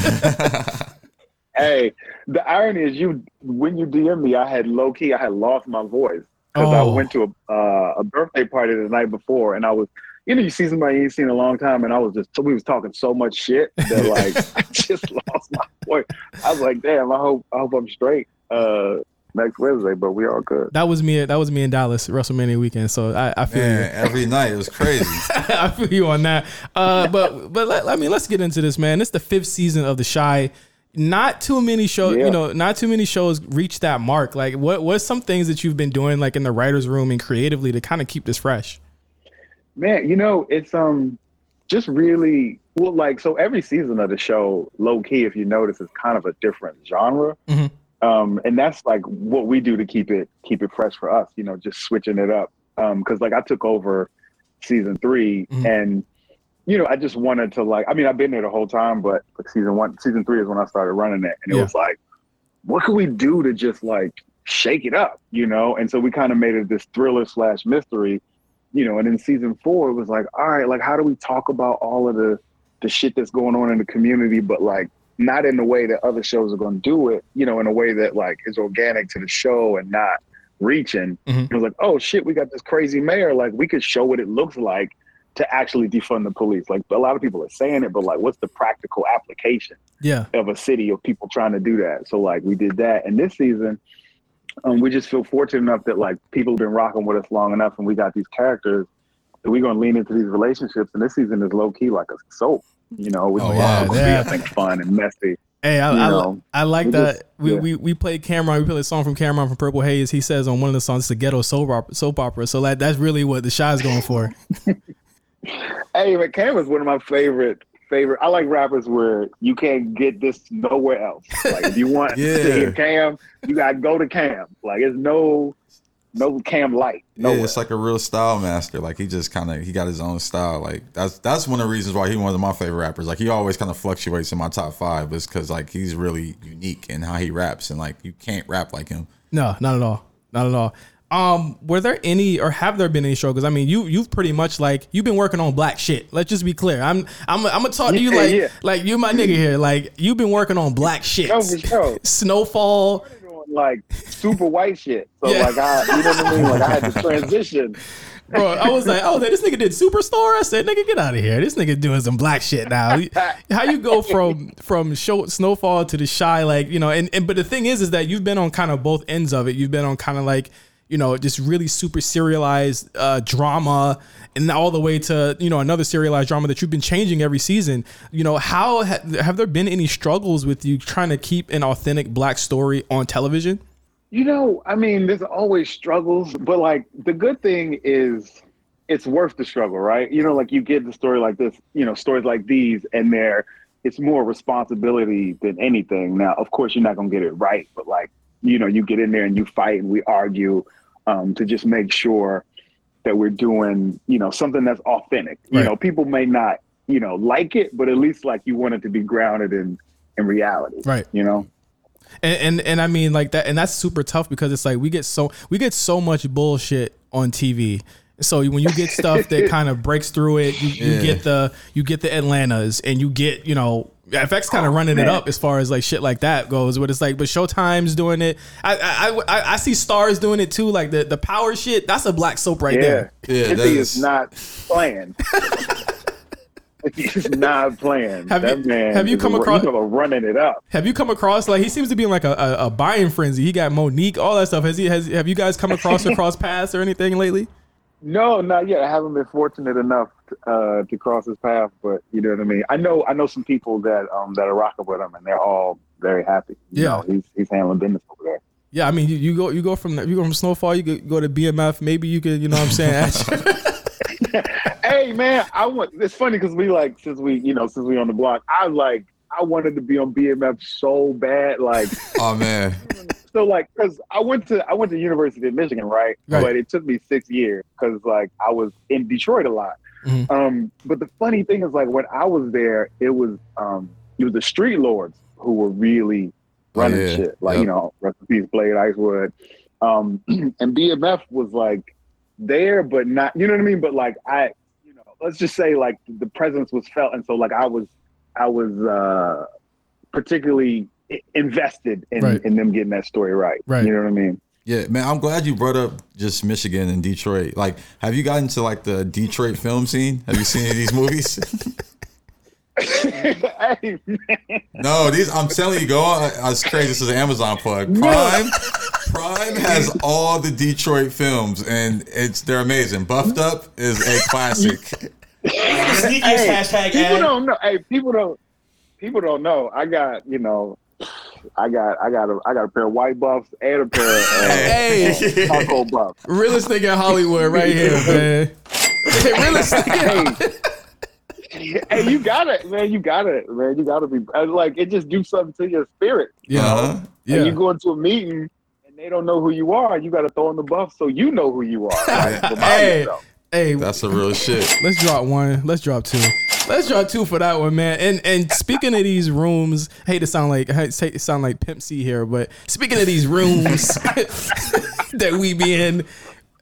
Hey, the irony is you when you DM me, I had low key, I had lost my voice because I Oh. went to a uh, a birthday party the night before, and I was, you know, you see somebody you ain't seen in a long time, and I was just we was talking so much shit that like [LAUGHS] I just lost my voice. I was like, damn, I hope I hope I'm straight uh, next Wednesday, but we all good. that was me. That was me in Dallas WrestleMania weekend. So I, I feel Man, you. every night it was crazy. [LAUGHS] I feel you on that. Uh, but but let, I mean, let's get into this, man. It's the fifth season of the Chi. Not too many shows, Yeah. you know, not too many shows reach that mark. Like, what what's some things that you've been doing, like in the writers' room and creatively, to kind of keep this fresh? Man, you know, it's um just really well like so every season of the show, low key, if you notice, is kind of a different genre. Mhm. Um, and that's like what we do to keep it keep it fresh for us, you know, just switching it up. Um, because like I took over season 3 Mhm. and you know, I just wanted to like I mean, I've been there the whole time, but like season one, season three is when I started running it. And it Yeah. was like, what could we do to just like shake it up, you know? And so we kind of made it this thriller slash mystery you know, and in season four, it was like, all right, like how do we talk about all of the the shit that's going on in the community, but like not in the way that other shows are going to do it, you know, in a way that like is organic to the show and not reaching. Mhm. It was like, oh shit, we got this crazy mayor. Like we could show what it looks like to actually defund the police. Like a lot of people are saying it, but like, what's the practical application Yeah. of a city of people trying to do that? So like, we did that, and this season, um, we just feel fortunate enough that like people have been rocking with us long enough, and we got these characters that we're gonna lean into these relationships. And this season is low key like a soap. You know, with Oh, yeah, yeah, yeah. I think fun and messy. Hey, I, I, know, I like we that. just- we, yeah. we we played Cam'ron. We played a song from Cam'ron from Purple Haze. He says on one of the songs, "It's a ghetto soap opera." Soap opera. So that that's really what the Chi's going for. [LAUGHS] Hey, but Cam is one of my favorite favorite. I like rappers where you can't get this nowhere else. Like if you [LAUGHS] want Yeah. to hear Cam, you gotta go to Cam. Like it's no no Cam light. Yeah, it's like a real style master. Like he just kind of he got his own style. Like that's that's one of the reasons why he's one of my favorite rappers. Like he always kind of fluctuates in my top five, is because like he's really unique in how he raps, and like you can't rap like him. No, not at all. Not at all. Um, were there any or have there been any struggles? I mean, you you've pretty much like you've been working on black shit. Let's just be clear. I'm I'm I'm gonna talk to you Yeah, like yeah. like you my nigga here. Like you've been working on black shit. No, sure. [LAUGHS] Snowfall. like super white shit. So Yeah. like I you know what I mean? Like I had to transition. Bro, I was like, oh, this nigga did Superstore. I said, nigga, get out of here. This nigga doing some black shit now. How you go from from show Snowfall to the Chi, like you know, and, and but the thing is, is that you've been on kind of both ends of it. You've been on kind of like you know just really super serialized uh, drama, and all the way to you know another serialized drama that you've been changing every season. You know, how ha- have there been any struggles with you trying to keep an authentic black story on television? You know, I mean, there's always struggles, but like the good thing is it's worth the struggle, right? You know, like you get the story like this, you know, stories like these, and they're it's more responsibility than anything. Now, of course, you're not gonna get it right, but like, you know, you get in there and you fight and we argue um, to just make sure that we're doing, you know, something that's authentic. You know, people may not, you know, like it, but at least like you want it to be grounded in in reality. Right. You know? and, and and I mean like that, and that's super tough because it's like we get so we get so much bullshit on TV. So when you get stuff that [LAUGHS] kind of breaks through it, you, you Yeah. get the you get the Atlantas, and you get you know FX kind of oh, running it up as far as like shit like that goes. But it's like, but Showtime's doing it. I I, I, I see Starz doing it too. Like the the power shit. That's a black soap right yeah. there. Yeah, This that is- is not playing. [LAUGHS] He's not playing. Have that you- man have you come across- running it up? Have you come across like he seems to be in like a, a, a buying frenzy? He got Mo'Nique, all that stuff. Has he has have you guys come across [LAUGHS] across cross paths or anything lately? No, not yet. I haven't been fortunate enough uh, to cross his path, but you know what I mean. I know, I know some people that um that are rocking with him, and they're all very happy. You Yeah. know, he's he's handling business over there. Yeah, I mean, you, you go you go from you go from Snowfall, you go, go to BMF. Maybe you could, you know, what I'm saying. [LAUGHS] hey man, I want. It's funny because we like since we you know since we on the block, I like I wanted to be on BMF so bad, like. [LAUGHS] Oh man, [LAUGHS] so like because i went to i went to university of michigan right, Right. but it took me six years because like i was in detroit a lot Mhm. um but the funny thing is like when i was there it was um it was the street lords who were really running yeah. shit like Yep. you know peace blade icewood um [CLEARS THROAT] and bmf was like there but not you know what i mean but like i you know let's just say like the presence was felt and so like i was i was uh particularly invested in, Right. in them getting that story right. Right. You know what I mean? yeah, man. I'm glad you brought up just Michigan and Detroit. Like, have you gotten to like the Detroit film scene? Have you seen any of these movies? [LAUGHS] [LAUGHS] hey, man. No, these I'm telling you, go on. uh, It's crazy. This is an Amazon plug. Prime, Prime has all the Detroit films, and it's they're amazing. Buffed Up is a classic. Sneakiest Hey, hashtag people ad. don't know. Hey, people don't. People don't know. I got you know. I got I got a I got a pair of white buffs and a pair of uh, [LAUGHS] Hey. taco buffs. Realest nigga in Hollywood right [LAUGHS] here, man. [LAUGHS] Realest nigga. Hey, hey, you got it, man. You got it, man. You got to be uh, like it. Just do something to your spirit. Yeah, Uh-huh. yeah. And you go into a meeting and they don't know who you are. You got to throw in the buff so you know who you are. Like, remind Hey, yourself. hey, That's the real shit. let's drop one. Let's drop two. Let's draw two for that one, man. And and speaking of these rooms, I hate to sound like I hate to sound like Pimp C here, but speaking of these rooms [LAUGHS] that we be in,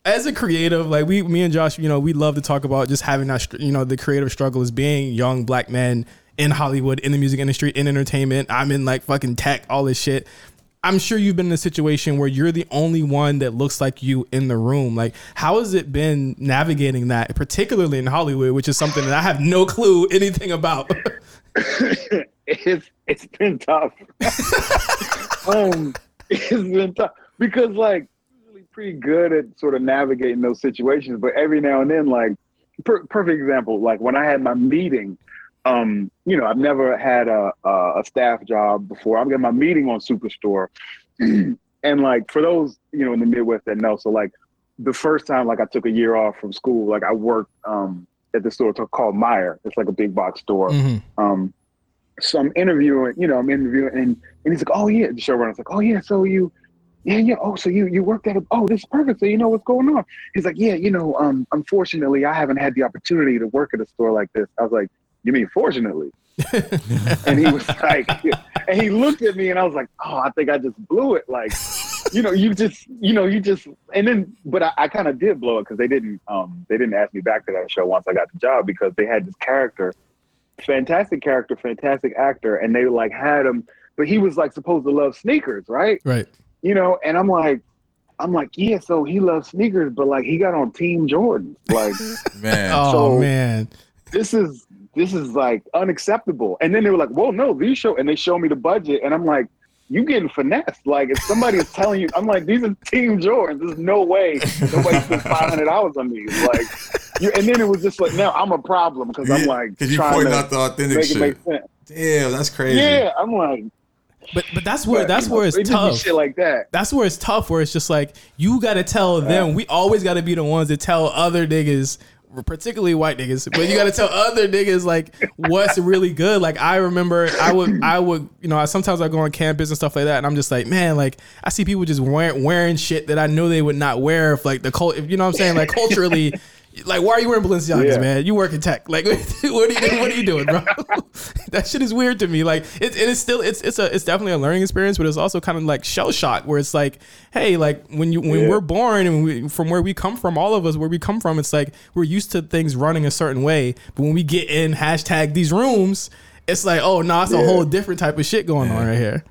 as a creative, like we, me and Josh, you know, we love to talk about just having that, you know, the creative struggle as being young black men in Hollywood, in the music industry, in entertainment. I'm in like fucking tech, all this shit. I'm sure you've been in a situation where you're the only one that looks like you in the room. Like, how has it been navigating that, particularly in Hollywood, which is something that I have no clue anything about? [LAUGHS] it's it's been tough. [LAUGHS] um, it's been tough because like really pretty good at sort of navigating those situations, but every now and then, like per- perfect example, like when I had my meeting, um, you know, I've never had a, a a staff job before. I'm getting my meeting on Superstore, [CLEARS THROAT] and like for those you know in the Midwest that know, so like the first time like I took a year off from school, like I worked um at the store called Meijer. It's like a big box store. Mhm. Um, so I'm interviewing, you know, I'm interviewing, and and he's like, oh yeah, the showrunner's like, oh yeah, so you, yeah, yeah, oh, so you you worked at a, oh, this is perfect, so you know what's going on. He's like, yeah, you know, um, unfortunately, I haven't had the opportunity to work at a store like this. I was like, you mean fortunately? and he was [LAUGHS] like, and he looked at me, and I was like, oh, I think I just blew it, like. You know, you just, you know, you just, and then, but I, I kind of did blow it because they didn't, um, they didn't ask me back to that show once I got the job because they had this character fantastic character, fantastic actor, and they like had him, but he was like supposed to love sneakers, right? Right. You know, and I'm like, I'm like, yeah, so he loves sneakers, but like he got on Team Jordan, like, [LAUGHS] Man. Oh man. this is this is like unacceptable. And then they were like, well, no, these show, and they show me the budget, and I'm like. You getting finessed? Like if somebody is telling you, I'm like, these are Team Jordans. There's no way nobody spent five hundred dollars on these. Like, you, and then it was just like, now I'm a problem because I'm like Because you trying pointing out the authentic make shit. make sense. Damn, that's crazy. Yeah, I'm like, But but that's where But, that's you know, where it's they just do tough. shit like that. That's where it's tough. Where it's just like you got to tell them. We always got to be the ones that tell other niggas, particularly white niggas, but you got to tell other niggas like what's really good. Like I remember, I would I would you know I, sometimes I go on campus and stuff like that, and I'm just like, man, like I see people just wearing wearing shit that I know they would not wear if like the cult. If you know what I'm saying, like culturally. Like, why are you wearing Balenciagas, Yeah. man? You work in tech. Like, [LAUGHS] what are you, what are you doing, bro? [LAUGHS] that shit is weird to me. Like, it, it is still, it's, it's a, it's definitely a learning experience, but it's also kind of like shell shock, where it's like, hey, like when you, when Yeah. we're born and we, from where we come from, all of us, where we come from, it's like we're used to things running a certain way, but when we get in hashtag these rooms, it's like, oh no, it's a whole different type of shit going on right here.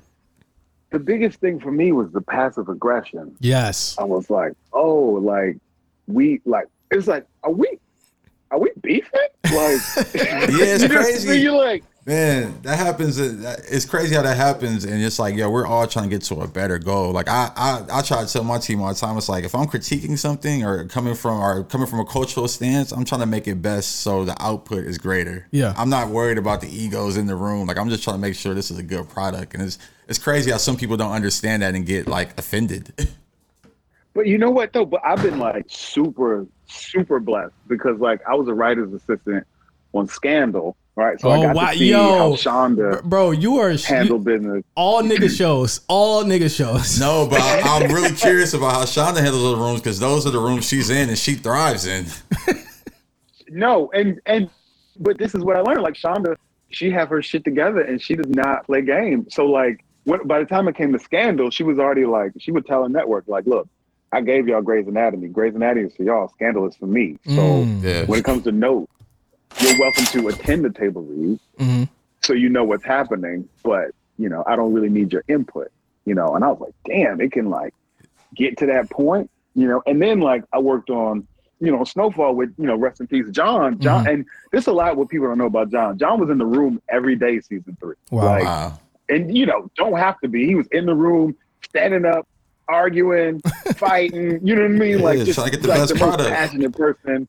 the biggest thing for me was the passive aggression. Yes. I was like, oh, like we like it's like, are we are we beefing? Like [LAUGHS] Yeah, it's [LAUGHS] you know, crazy. You're like, Man, that happens. uh, It's crazy how that happens, and it's like, yo, we're all trying to get to a better goal. Like I, I, I try to tell my team all the time. It's like if I'm critiquing something or coming from or coming from a cultural stance, I'm trying to make it best so the output is greater. Yeah. I'm not worried about the egos in the room. Like I'm just trying to make sure this is a good product, and it's it's crazy how some people don't understand that and get like offended. [LAUGHS] But you know what though? But I've been like super, super blessed because like I was a writer's assistant on Scandal, right? So I Oh, got wow. to see Yo. how Shonda Bro, you are handle you, business. all nigga shows, all nigga shows. no, but I, [LAUGHS] I'm really curious about how Shonda handles those rooms because those are the rooms she's in and she thrives in. [LAUGHS] No, and and but this is what I learned. Like Shonda, she have her shit together and she does not play games. So like when, by the time it came to Scandal, she was already like she would tell a network like, look, I gave y'all Grey's Anatomy. Grey's Anatomy is for y'all. Scandal is for me. So Mm. Yeah. when it comes to notes, you're welcome to attend the table read Mhm. so you know what's happening. But you know, I don't really need your input. You know, and I was like, damn, it can like get to that point. You know, and then like I worked on you know Snowfall with you know rest in peace John. John, and this a lot what people don't know about John. John was in the room every day season three. Wow. Like, Wow. and you know, don't have to be. He was in the room, standing up, arguing, [LAUGHS] fighting. You know what I mean? Yeah, like just trying to get the like best the most product. passionate person.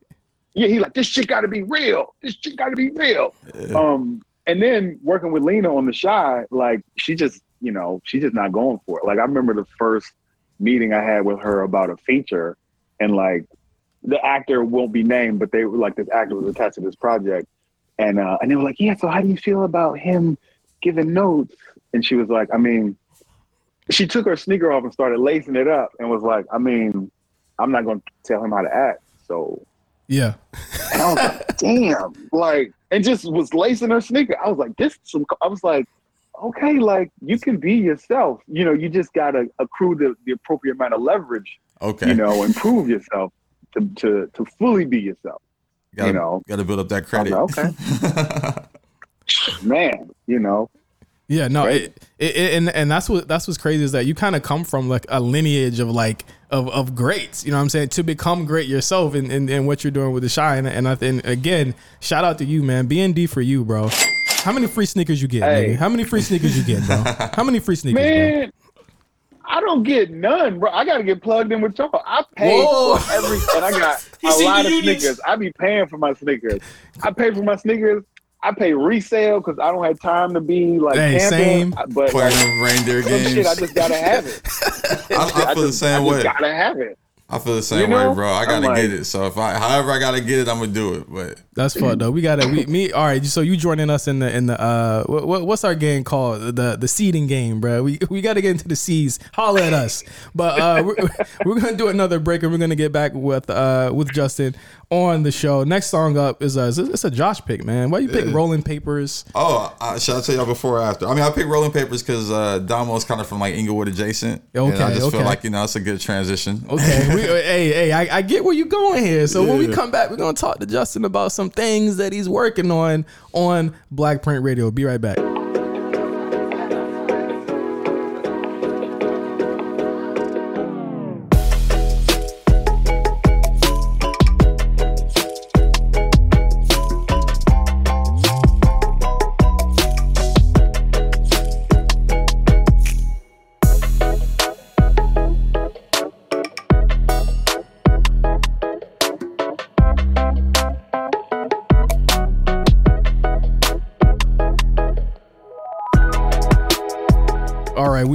Yeah, he like this shit got to be real. This shit got to be real. Um, and then working with Lena on the Chi, like she just, you know, she's just not going for it. Like I remember the first meeting I had with her about a feature, and like the actor won't be named, but they were like this actor was attached to this project, and uh, and they were like, yeah. So how do you feel about him giving notes? And she was like, I mean, she took her sneaker off and started lacing it up, and was like, I mean, I'm not going to tell him how to act, so Yeah. and I was like, [LAUGHS] damn, like, and just was lacing her sneaker. I was like, this, some, I was like, okay, like, you can be yourself. You know, you just got to accrue the, the appropriate amount of leverage, Okay. you know, and prove yourself to, to, to fully be yourself. gotta, you know. gotta build up that I credit. like, okay. [LAUGHS] Man, you know, Yeah, no, it, it, it- and and that's what that's what's crazy is that you kind of come from like a lineage of like of, of greats. You know what I'm saying? To become great yourself and in, in, what you're doing with the shine. And I think again, shout out to you, man. BND for you, bro. How many free sneakers you get? Hey. nigga? How many free sneakers you get, bro? [LAUGHS] How many free sneakers, bro? Man, I don't get none, bro. I gotta get plugged in with y'all. I pay Whoa. for every, and I got [LAUGHS] a lot of sneakers. I be paying for my sneakers. I pay for my sneakers. I pay resale because I don't have time to be like Hey, camping. same. Uh, but Playing like, reindeer games. shit, I just gotta have it. [LAUGHS] I, I feel the just, same I just way. gotta have it. I feel the same You know? way, bro. I gotta like- get it. So if I, however I gotta get it, I'm gonna do it. But That's fucked up. We gotta we me all right. So you joining us in the in the uh what, what- what's our game called the the seeding game, bro? We we gotta get into the seeds. Holla at us. But uh we're, [LAUGHS] we're gonna do another break and we're gonna get back with uh with Justin on the show. Next song up is uh it's a- it's a Josh pick, man. Why you pick Yeah. Rolling Papers? oh, I, should I tell y'all before or after? I mean, I picked Rolling Papers because uh, Domo's kind of from like Inglewood adjacent. and Okay, I just okay. feel like you know it's a good transition. Okay, [LAUGHS] we, uh, hey, hey, I, I get where you're going here. So when we come back, we're gonna talk to Justin about some things that he's working on on Black Print Radio. Be right back.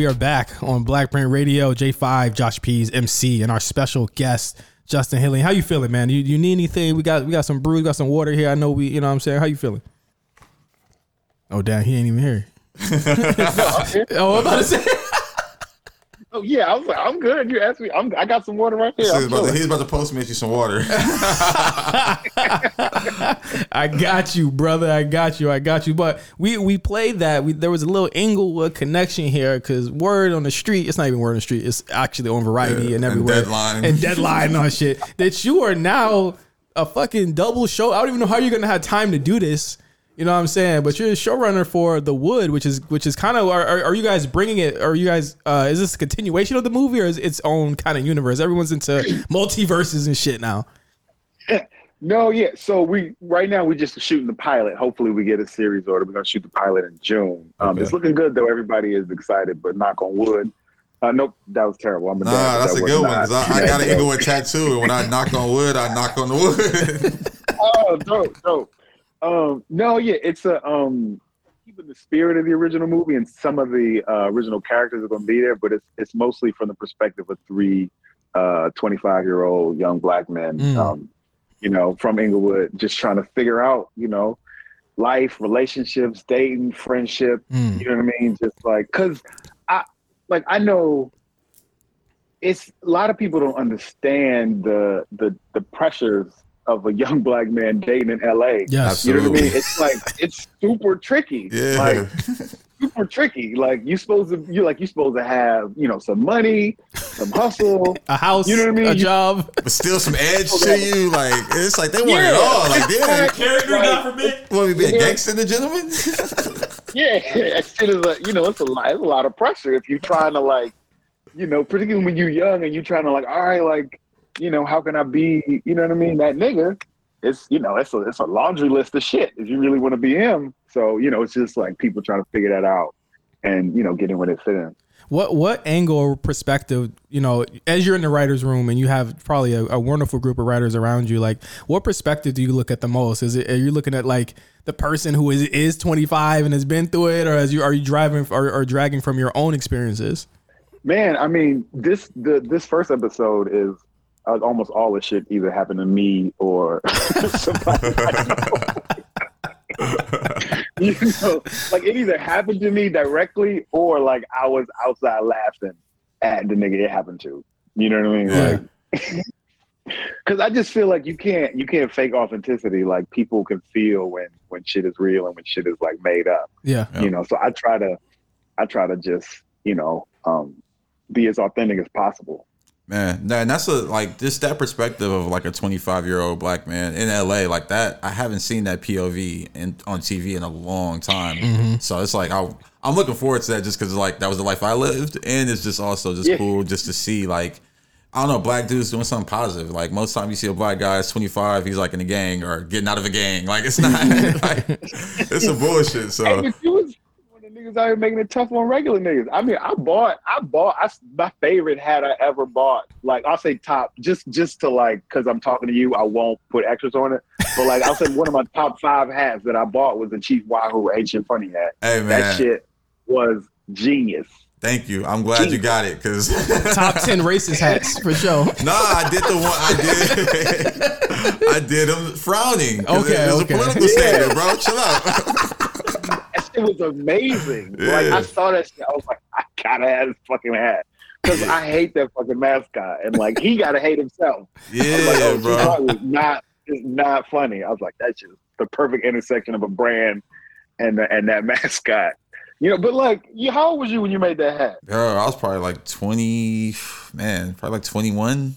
We are back on Black Print Radio. J5, Josh Pease MC, and our special guest Justin Hillian. How you feeling, man? You, you need anything? We got we got some brews, got some water here. I know we, you know what I'm saying. How you feeling? Oh damn, he ain't even here. [LAUGHS] [LAUGHS] oh, I'm about to say. Oh yeah, I was like, I'm good. You asked me. I'm, I got some water right here. So he's, about to, he's about to post me you some water. [LAUGHS] I got you, brother. I got you. I got you. But we we played that. We, there was a little Inglewood connection here because word on the street. It's not even word on the street. It's actually on Variety Yeah, and and everywhere. Deadline. and deadline and all shit. That you are now a fucking double show. I don't even know how you're gonna have time to do this. You know what I'm saying? But you're a showrunner for The Wood, which is which is kind of. Are, are, are you guys bringing it? Are you guys? Uh, is this a continuation of the movie or is it its own kind of universe? Everyone's into [CLEARS THROAT] multiverses and shit now. [LAUGHS] No, yeah. So we right now we're just shooting the pilot. Hopefully we get a series order. We're gonna shoot the pilot in June. Um, Okay. It's looking good though. Everybody is excited, but knock on wood. Uh, nope, that was terrible. I'm a dad, Nah, but that's that a good one I, I [LAUGHS] got an Inglewood tattoo, and when I knock on wood, I knock on the wood. [LAUGHS] oh, dope, dope. Um, no, yeah, it's a um, keeping the spirit of the original movie, and some of the uh, original characters are going to be there, but it's it's mostly from the perspective of three uh, 25 year old young black men, Mm. um, you know, from Inglewood, just trying to figure out, you know, life, relationships, dating, friendship. Mm. You know what I mean? Just like, cause I like I know it's a lot of people don't understand the the the pressures of a young black man mm-hmm. dating in LA. Yes. You know what I mean? It's like it's super tricky. [LAUGHS] Yeah. Like [LAUGHS] super tricky. Like you supposed to you like you supposed to have, you know, some money, some hustle. [LAUGHS] A house, You know what I mean? a You- job. but still some edge to you. Like it's like they want it all. Like they Character, Like- God forbid. want me to be a gangster, the gentleman. Yeah, It is a you know it's a lot. It's a lot of pressure if you're trying to like, you know, particularly when you're young and you're trying to like, all right, like, you know, how can I be, you know what I mean, that nigga? It's you know, it's a it's a laundry list of shit if you really want to be him. So you know, it's just like people trying to figure that out and you know, getting where they fit in. What what angle or perspective, you know, as you're in the writers' room and you have probably a, a wonderful group of writers around you, like what perspective do you look at the most? Is it are you looking at like the person who is is 25 and has been through it, or as you are you driving or, or dragging from your own experiences? Man, I mean, this the this first episode is uh, almost all the shit either happened to me or [LAUGHS] somebody. I know. [LAUGHS] you know, like it either happened to me directly or like I was outside laughing at the nigga it happened to. You know what I mean? Yeah. Like, [LAUGHS] because I just feel like you can't you can't fake authenticity. Like people can feel when when shit is real and when shit is like made up Yeah. you know so i try to i try to just you know um be as authentic as possible Man, that, and that's a like just that perspective of like a 25 year old black man in LA like that. I haven't seen that POV in, on TV in a long time. Mhm. So it's like I, I'm looking forward to that just because like that was the life I lived, and it's just also just Yeah. cool just to see like I don't know black dudes doing something positive. Like most time you see a black guy is 25, he's like in a gang or getting out of a gang. Like it's not [LAUGHS] like it's a bullshit. So niggas out here making it tough on regular niggas. I mean, I bought, I bought, I, my favorite hat I ever bought. Like I'll say top, just just to like, cause I'm talking to you, I won't put extras on it. But like I'll say one of my top five hats that I bought was the Chief Wahoo ancient funny hat. Hey, man. that shit was genius. thank you. I'm glad you got it because [LAUGHS] Top ten racist hats for sure. Nah, I did the one. I did. [LAUGHS] I did them frowning. Okay, it was okay. a political statement, bro. Chill out. [LAUGHS] Shit was amazing. [LAUGHS] Like I saw that shit, I was like, I gotta have this fucking hat. Cause I hate that fucking mascot, and like he gotta hate himself. Was like, Yeah, oh, bro. Not is not funny. I was like, that's just the perfect intersection of a brand and and that [LAUGHS] mascot. You know, but like, you, how old was you when you made that hat? Bro, I was probably like 20, man, probably like 21.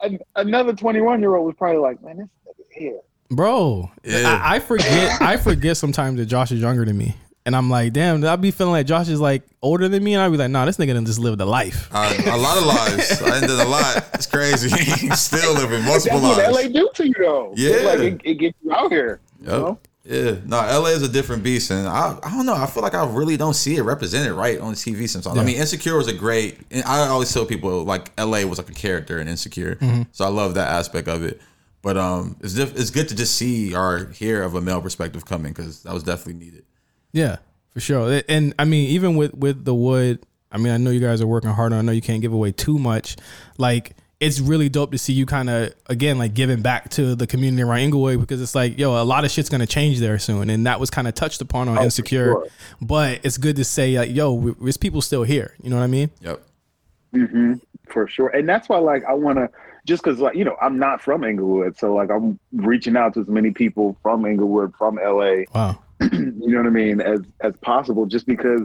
An- another twenty one year old was probably like, man, this nigga here. Bro, Yeah. I, I forget. I forget sometimes that Josh is younger than me, and I'm like, damn. I'll be feeling like Josh is like older than me, and I'll be like, nah, this nigga done just lived a life. Uh, a lot of lives. I did a lot. It's crazy. [LAUGHS] Still living multiple That's what LA do to you though. Yeah. It's like it, it gets you out here. You Yep. know? Yeah, no, LA is a different beast, and I, I don't know. I feel like I really don't see it represented right on TV sometimes. I mean, Insecure was a great. And I always tell people like LA was like a character in Insecure, Mhm. so I love that aspect of it. But um, it's diff- it's good to just see or hear of a male perspective coming because that was definitely needed. Yeah, for sure. And I mean, even with with the wood, I mean, I know you guys are working hard on. I know you can't give away too much. Like, it's really dope to see you kind of again like giving back to the community around Inglewood because it's like, yo, a lot of shit's gonna change there soon, and that was kind of touched upon on Oh, Insecure. sure. But it's good to say like, yo, we- there's people still here. You know what I mean? Yep. hmm for sure. And that's why, like, I want to just because, like, you know, I'm not from Inglewood, so like, I'm reaching out to as many people from Inglewood, from LA. Wow. [CLEARS THROAT] you know what I mean, as as possible, just because,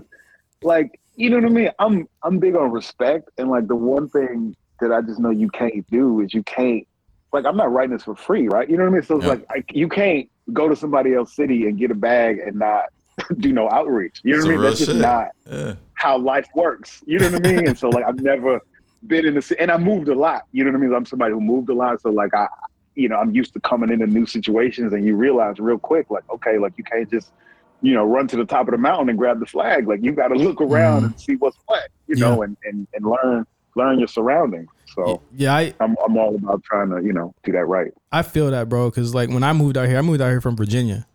like, you know what I mean. I'm I'm big on respect, and like the one thing that I just know you can't do is you can't. Like, I'm not writing this for free, right? You know what I mean. So it's Yeah. like I, you can't go to somebody else's city and get a bag and not [LAUGHS] do no outreach. You know Some what I mean? That's just shit. not Yeah. how life works. You know what I mean? and so like I've never been in the ci- and I moved a lot. You know what I mean? I'm somebody who moved a lot. So like I you know, I'm used to coming into new situations and you realize real quick, like, okay, like you can't just, you know, run to the top of the mountain and grab the flag. Like you gotta look around and mm-hmm. see what's what, you know, and, and and learn learn your surroundings. So Yeah, I I'm I'm all about trying to, you know, do that right. I feel that, bro. Because like when I moved out here, I moved out here from Virginia,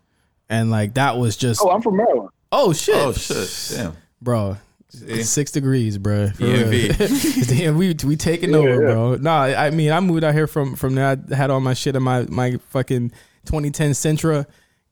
and like that was just Oh, I'm from Maryland. oh shit, Oh shit! Damn. bro. It's six degrees, bro. For real. [LAUGHS] Damn, we we taking Yeah, over, yeah. bro. Nah, I I mean I moved out here from from there. I had all my shit in my my fucking 2010 Sentra.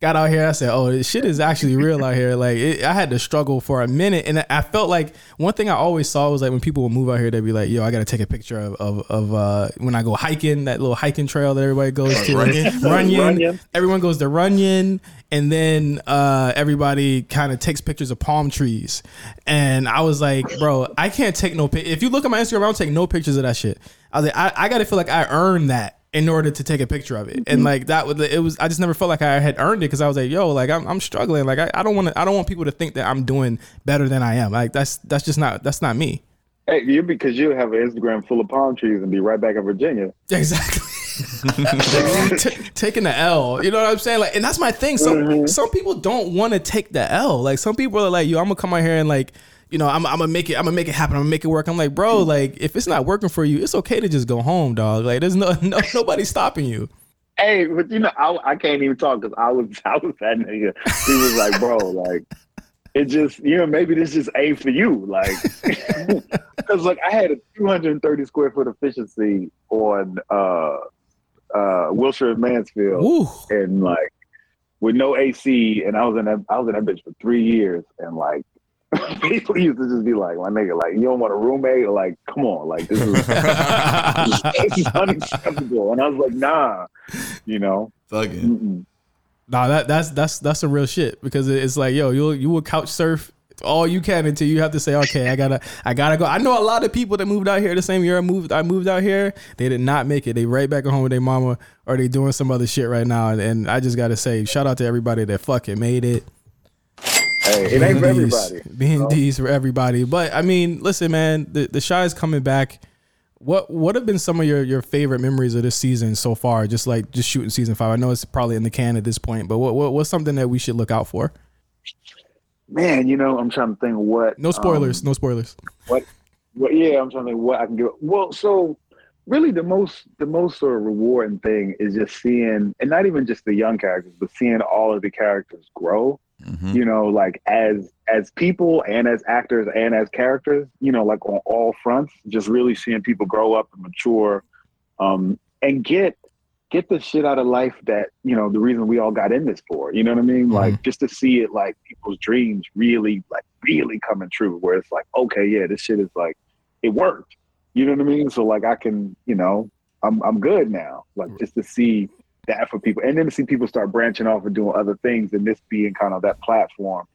Got out here, I said, "Oh, this shit is actually real out here." Like, it, I had to struggle for a minute, and I felt like one thing I always saw was like when people would move out here, they'd be like, "Yo, I got to take a picture of of, of uh, when I go hiking that little hiking trail that everybody goes to, Runyon? Runyon. [LAUGHS] Runyon. Everyone goes to Runyon, and then uh, everybody kind of takes pictures of palm trees. And I was like, bro, I can't take no pic. If you look at my Instagram, I don't take no pictures of that shit. I was like, I, I got to feel like I earned that in order to take a picture of it. And mm-hmm. like that was it was I just never felt like I had earned it because I was like, yo, like I'm, I'm struggling. Like I, I don't want to I don't want people to think that I'm doing better than I am. Like that's that's just not that's not me. Hey, you because you have an Instagram full of palm trees and be right back in Virginia. Exactly. [LAUGHS] T- taking the L, you know what I'm saying? Like, and that's my thing. Some mm-hmm. some people don't want to take the L. Like, some people are like, "Yo, I'm gonna come out here and like, you know, I'm, I'm gonna make it. I'm gonna make it happen. I'm gonna make it work." I'm like, bro, like, if it's not working for you, it's okay to just go home, dog. Like, there's no, [LAUGHS] no nobody stopping you. Hey, but you know, I, I can't even talk because I was [LAUGHS] I was that nigga. He was like, bro, like it just you know maybe this just ain't for you, like [LAUGHS] because like I had a 230 square foot efficiency on uh uh Wilshire and Mansfield, Ooh. and like with no AC, and I was in that I was in that bitch for three years, and like. [LAUGHS] People used to just be like, "My nigga, like you don't want a roommate? Like, come on, like this is, [LAUGHS] [LAUGHS] this is unacceptable." And I was like, "Nah, you know, Thugging. mm-mm. Nah, that that's that's that's some real shit because it's like, yo, you you will couch surf all you can until you have to say, okay, I gotta, I gotta go. I know a lot of people that moved out here the same year I moved. I moved out here. They did not make it. They right back at home with their mama, or they doing some other shit right now. And, and I just gotta say, shout out to everybody that fucking made it. Hey, it ain't for everybody. Being D's for everybody. But I mean, listen, man, the the Chi is coming back. What what have been some of your, your favorite memories of this season so far? Just like just shooting season five. I know it's probably in the can at this point, but what, what what's something that we should look out for? Man, you know, I'm trying to think what. No spoilers. um, no spoilers. what what yeah i'm trying to think what i can give well so really the most the most sort of rewarding thing is just seeing and not even just the young characters but seeing all of the characters grow Mm-hmm. you know like as as people and as actors and as characters you know like on all fronts just really seeing people grow up and mature um and get get the shit out of life that you know the reason we all got in this for you know what i mean? Mm-hmm. Like just to see it like people's dreams really like really coming true where it's like okay yeah this shit is like it worked you know what i mean? So like i can you know i'm i'm good now like mm. just to see that for people and then to see people start branching off and doing other things and this being kind of that platform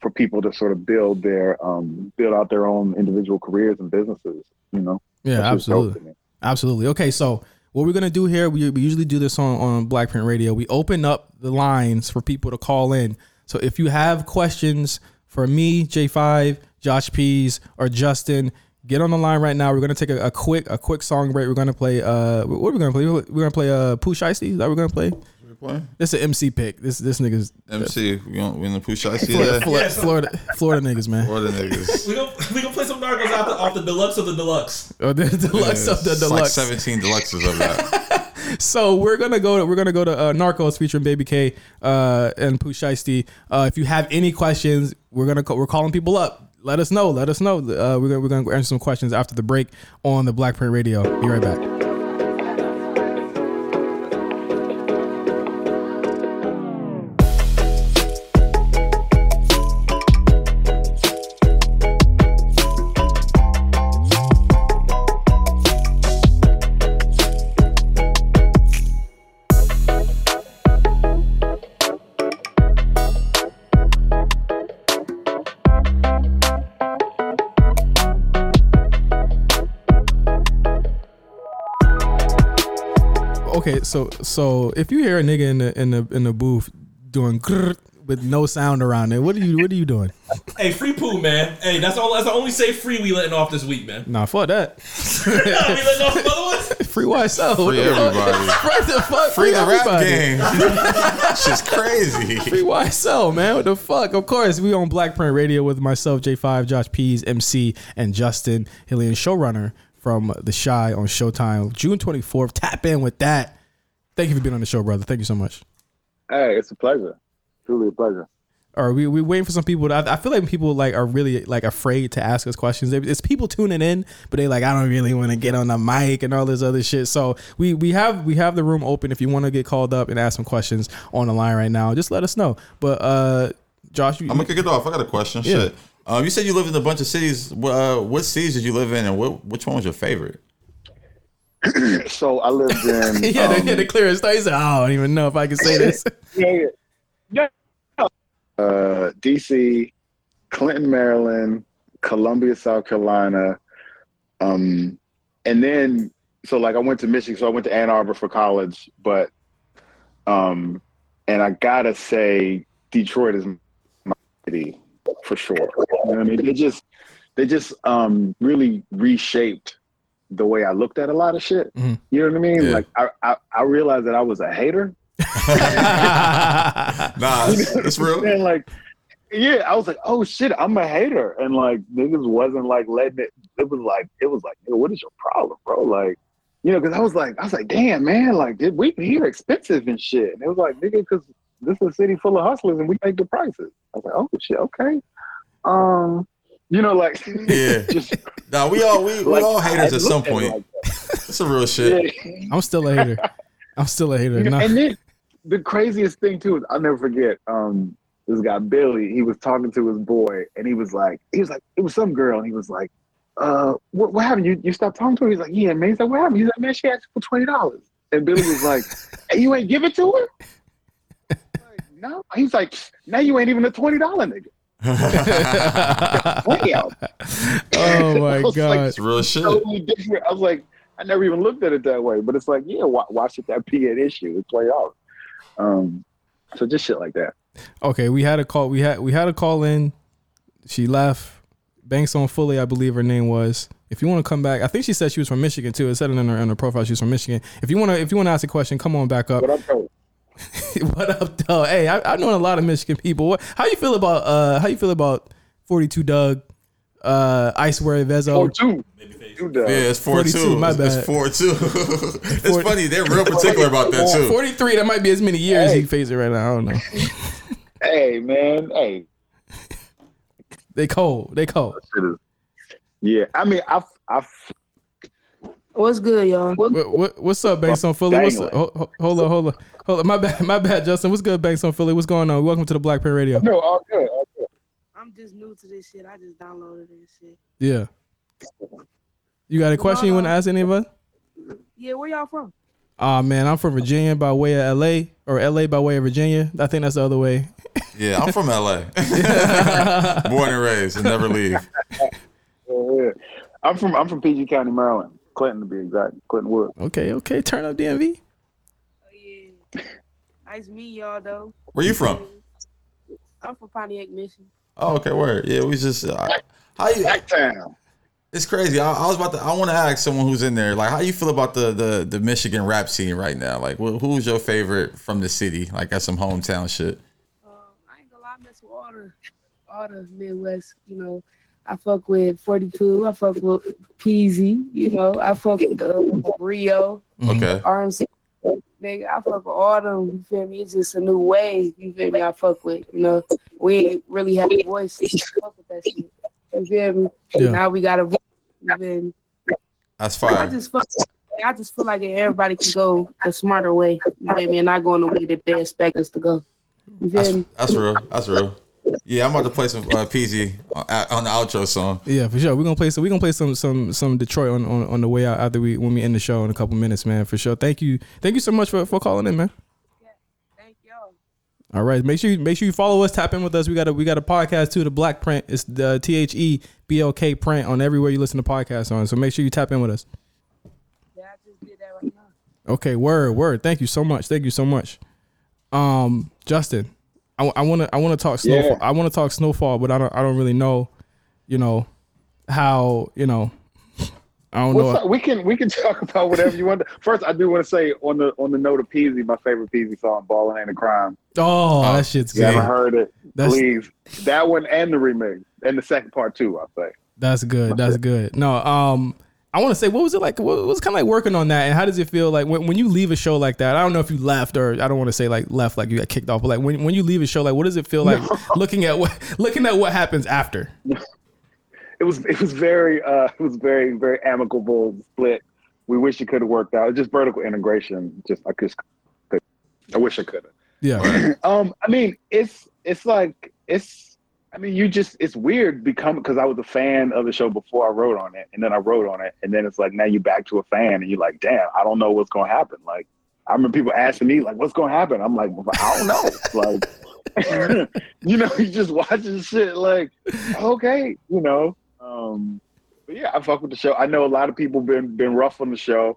for people to sort of build their um build out their own individual careers and businesses you know Yeah, That's just dope to absolutely. Absolutely. Okay, so what we're gonna do here, we, we usually do this on, on Black Print Radio. We open up the lines for people to call in. So if you have questions for me, J5, Josh Pease, or Justin, get on the line right now. We're gonna take a, a quick a quick song break. We're gonna play uh what are we gonna play? We're gonna play uh Pooh Shiesty. Is that what we're gonna play? playing? This is an MC pick. This this nigga's MC, we gonna we gonna push I see Florida. Florida, Florida, Florida niggas, man. Florida niggas. [LAUGHS] We gonna we gonna play some Narcos off the, off the deluxe of the deluxe. Oh, the [LAUGHS] deluxe of the It's like deluxe. 17 deluxes of that. [LAUGHS] so we're gonna go to we're gonna go to uh, Narcos featuring Baby K uh, and Pooh Shiesty. Uh, if you have any questions, we're gonna call, we're calling people up. Let us know. Let us know. Uh, we're gonna we're gonna answer some questions after the break on the Black Print Radio. Be right back. So so if you hear a nigga in the in the in the booth doing with no sound around it, what are you what are you doing? Hey, free Pooh, man. Hey, that's all. That's the only say free we letting off this week, man. Nah, fuck that. [LAUGHS] we letting off other ones. [LAUGHS] Free YSL. What [LAUGHS] Free the fuck? everybody. What the fuck? Free the rap everybody. game. Shit's crazy. Free YSL, man. What the fuck? Of course, we on Black Print Radio with myself, J5, Josh Pease, MC, and Justin Hillian, showrunner from The Chi on Showtime, June 24th. Tap in with that. Thank you for being on the show, brother. Thank you so much. hey it's a pleasure truly a pleasure Or we we waiting for some people. To, I, I feel like people like are really like afraid to ask us questions. It's people tuning in, but they like I don't really want to get on the mic and all this other shit. So we we have we have the room open. If you want to get called up and ask some questions on the line right now, just let us know. But uh, Josh, you, I'm gonna kick it off. I got a question. Yeah. Shit. Um, you said you lived in a bunch of cities. Uh, what cities did you live in, and what, which one was your favorite? [CLEARS THROAT] so i lived in [LAUGHS] yeah, um, the, the clearest. He said, I don't even know if I can say [LAUGHS] this. yeah, yeah. Uh, DC, Clinton, Maryland, Columbia, South Carolina, um, and then so like I went to Michigan, so I went to Ann Arbor for college, but um, and I gotta say Detroit is my city for sure. You know what I mean? They just they just um really reshaped the way I looked at a lot of shit. Mhm. You know what I mean? Yeah. Like I, I I realized that I was a hater. [LAUGHS] Nah, it's, [LAUGHS] it's real. And like, yeah, I was like, oh shit, I'm a hater, and like niggas wasn't like letting it. It was like, it was like, "Nigga, what is your problem, bro? Like, you know, because I was like, I was like, damn, man, like, did we here expensive and shit? And it was like, nigga, because this is a city full of hustlers and we make the prices. I was like, oh shit, okay. Um, you know, like, Yeah. [LAUGHS] just Nah, we all we, we all haters at some look at it point. like that. [LAUGHS] It's a real shit. Yeah. [LAUGHS] I'm still a hater. I'm still a hater. You know, No. And then the craziest thing too is I'll never forget. Um, this guy Billy, he was talking to his boy, and he was like, he was like, it was some girl, and he was like, uh, what, what happened? You you stopped talking to her? He's like, yeah, man. He's like, what happened? He's like, man, she asked for twenty dollars, and Billy was like, hey, you ain't give it to her? Like, no. He's like, now you ain't even a twenty dollar nigga. Damn. [LAUGHS] Oh [LAUGHS] my god. like, It's real shit. totally different. I was like, I never even looked at it that way. But it's like, yeah, why, why should that be an issue? It's play out. Um, so just shit like that. Okay, we had a call. We had we had a call in. She left. Banks on Fully, I believe her name was. If you want to come back, I think she said she was from Michigan too. It said it in her, in her profile she was from Michigan. If you want to, if you want to ask a question, come on back up. What up, though? [LAUGHS] what up, though? Hey, I, I know a lot of Michigan people. What, how you feel about uh? How you feel about Forty Two Dugg, uh, Icewear Vezo? Four two. Two. Yeah, it's four 42, two. my It's, bad. it's four two. [LAUGHS] it's funny. They're real particular about that too. Forty three. That might be as many years he facing right now. I don't know. [LAUGHS] Hey man, hey. They cold. They cold. Yeah, I mean, I, I, What's good, y'all? What, what, what's up, Banks on Philly? What's up? Hold, hold- hold on, hold on, hold on. My bad, my bad, Justin. What's good, Banks on Philly? What's going on? Welcome to the Black Pen Radio. no, all good, all good. I'm just new to this shit. I just downloaded this shit. Yeah. You got a question you want to ask any of us? Yeah, where y'all from? Oh man, I'm from Virginia by way of LA or LA by way of Virginia. I think that's the other way. [LAUGHS] Yeah, I'm from LA. [LAUGHS] Born and raised and never leave. [LAUGHS] Yeah, yeah. I'm from, I'm from PG County, Maryland, Clinton to be exact, Clinton Wood. Okay, okay. Turn up DMV. Oh yeah. Nice meet y'all though. Where you from? I'm from Pontiac, Michigan. Oh, okay, word. Yeah, we just uh, how you. It's crazy. I, I was about to. I want to ask someone who's in there, like, how you feel about the the the Michigan rap scene right now? Like, wh- who's your favorite from the city? Like, got some hometown shit. I ain't gonna lie, I mess all the all the Midwest, you know. I fuck with 42. I fuck with Peezy, you know. I fuck with uh, Rio, Okay. RMC. Nigga, I fuck with all them. You feel me? It's just a new way. You feel me? I fuck with. You know, we ain't really have a voice. I fuck with that shit. You feel me? Yeah. Now we got a voice. You feel me? That's I just fuck. I just feel like everybody can go a smarter way. You feel me? And not going the way that they expect us to go. You feel me? That's real. That's real. Yeah, I'm about to play some uh, Peezy on, on the outro song. Yeah, for sure. We're gonna play some. We're gonna play some some some Detroit on, on, on the way out after we when we end the show in a couple minutes, man. For sure. Thank you. Thank you so much for, for calling in, man. Yeah, thank y'all. All right. Make sure you make sure you follow us, tap in with us. We got a we got a podcast too, the Black Print. It's the T H E B L K print on everywhere you listen to podcasts on. So make sure you tap in with us. Yeah, I just did that right now. Okay, word, word. Thank you so much. Thank you so much. Um, Justin, I want to I want to talk snowfall. Yeah. I want to talk snowfall, but I don't I don't really know, you know, how you know. [LAUGHS] I don't What's know. up? We can we can talk about whatever you want. First, I do want to say on the on the note of Peezy, my favorite Peezy song, "Ballin' Ain't a Crime." Oh, that shit's You haven't heard it? That's- Please, that one and the remix and the second part too. I say. That's good. That's [LAUGHS] good. No, um, I want to say, what was it like? What was kind of like working on that, and how does it feel like when, when you leave a show like that? I don't know if you left or I don't want to say like left, like you got kicked off, but like when, when you leave a show, like what does it feel like [LAUGHS] looking at what looking at what happens after? It was it was very uh it was very very amicable split. We wish it could have worked out. Just vertical integration. Just I just could. I wish I could have. Yeah. [CLEARS THROAT] um, I mean, it's it's like it's. I mean, you just it's weird become because I was a fan of the show before I wrote on it, and then I wrote on it, and then it's like now you're back to a fan, and you're like, damn, I don't know what's gonna happen. Like, I remember people asking me like, what's gonna happen? I'm like, I don't know. [LAUGHS] like, [LAUGHS] you know, you just watching shit like, okay, you know. Um, but yeah, I fuck with the show. I know a lot of people been been rough on the show.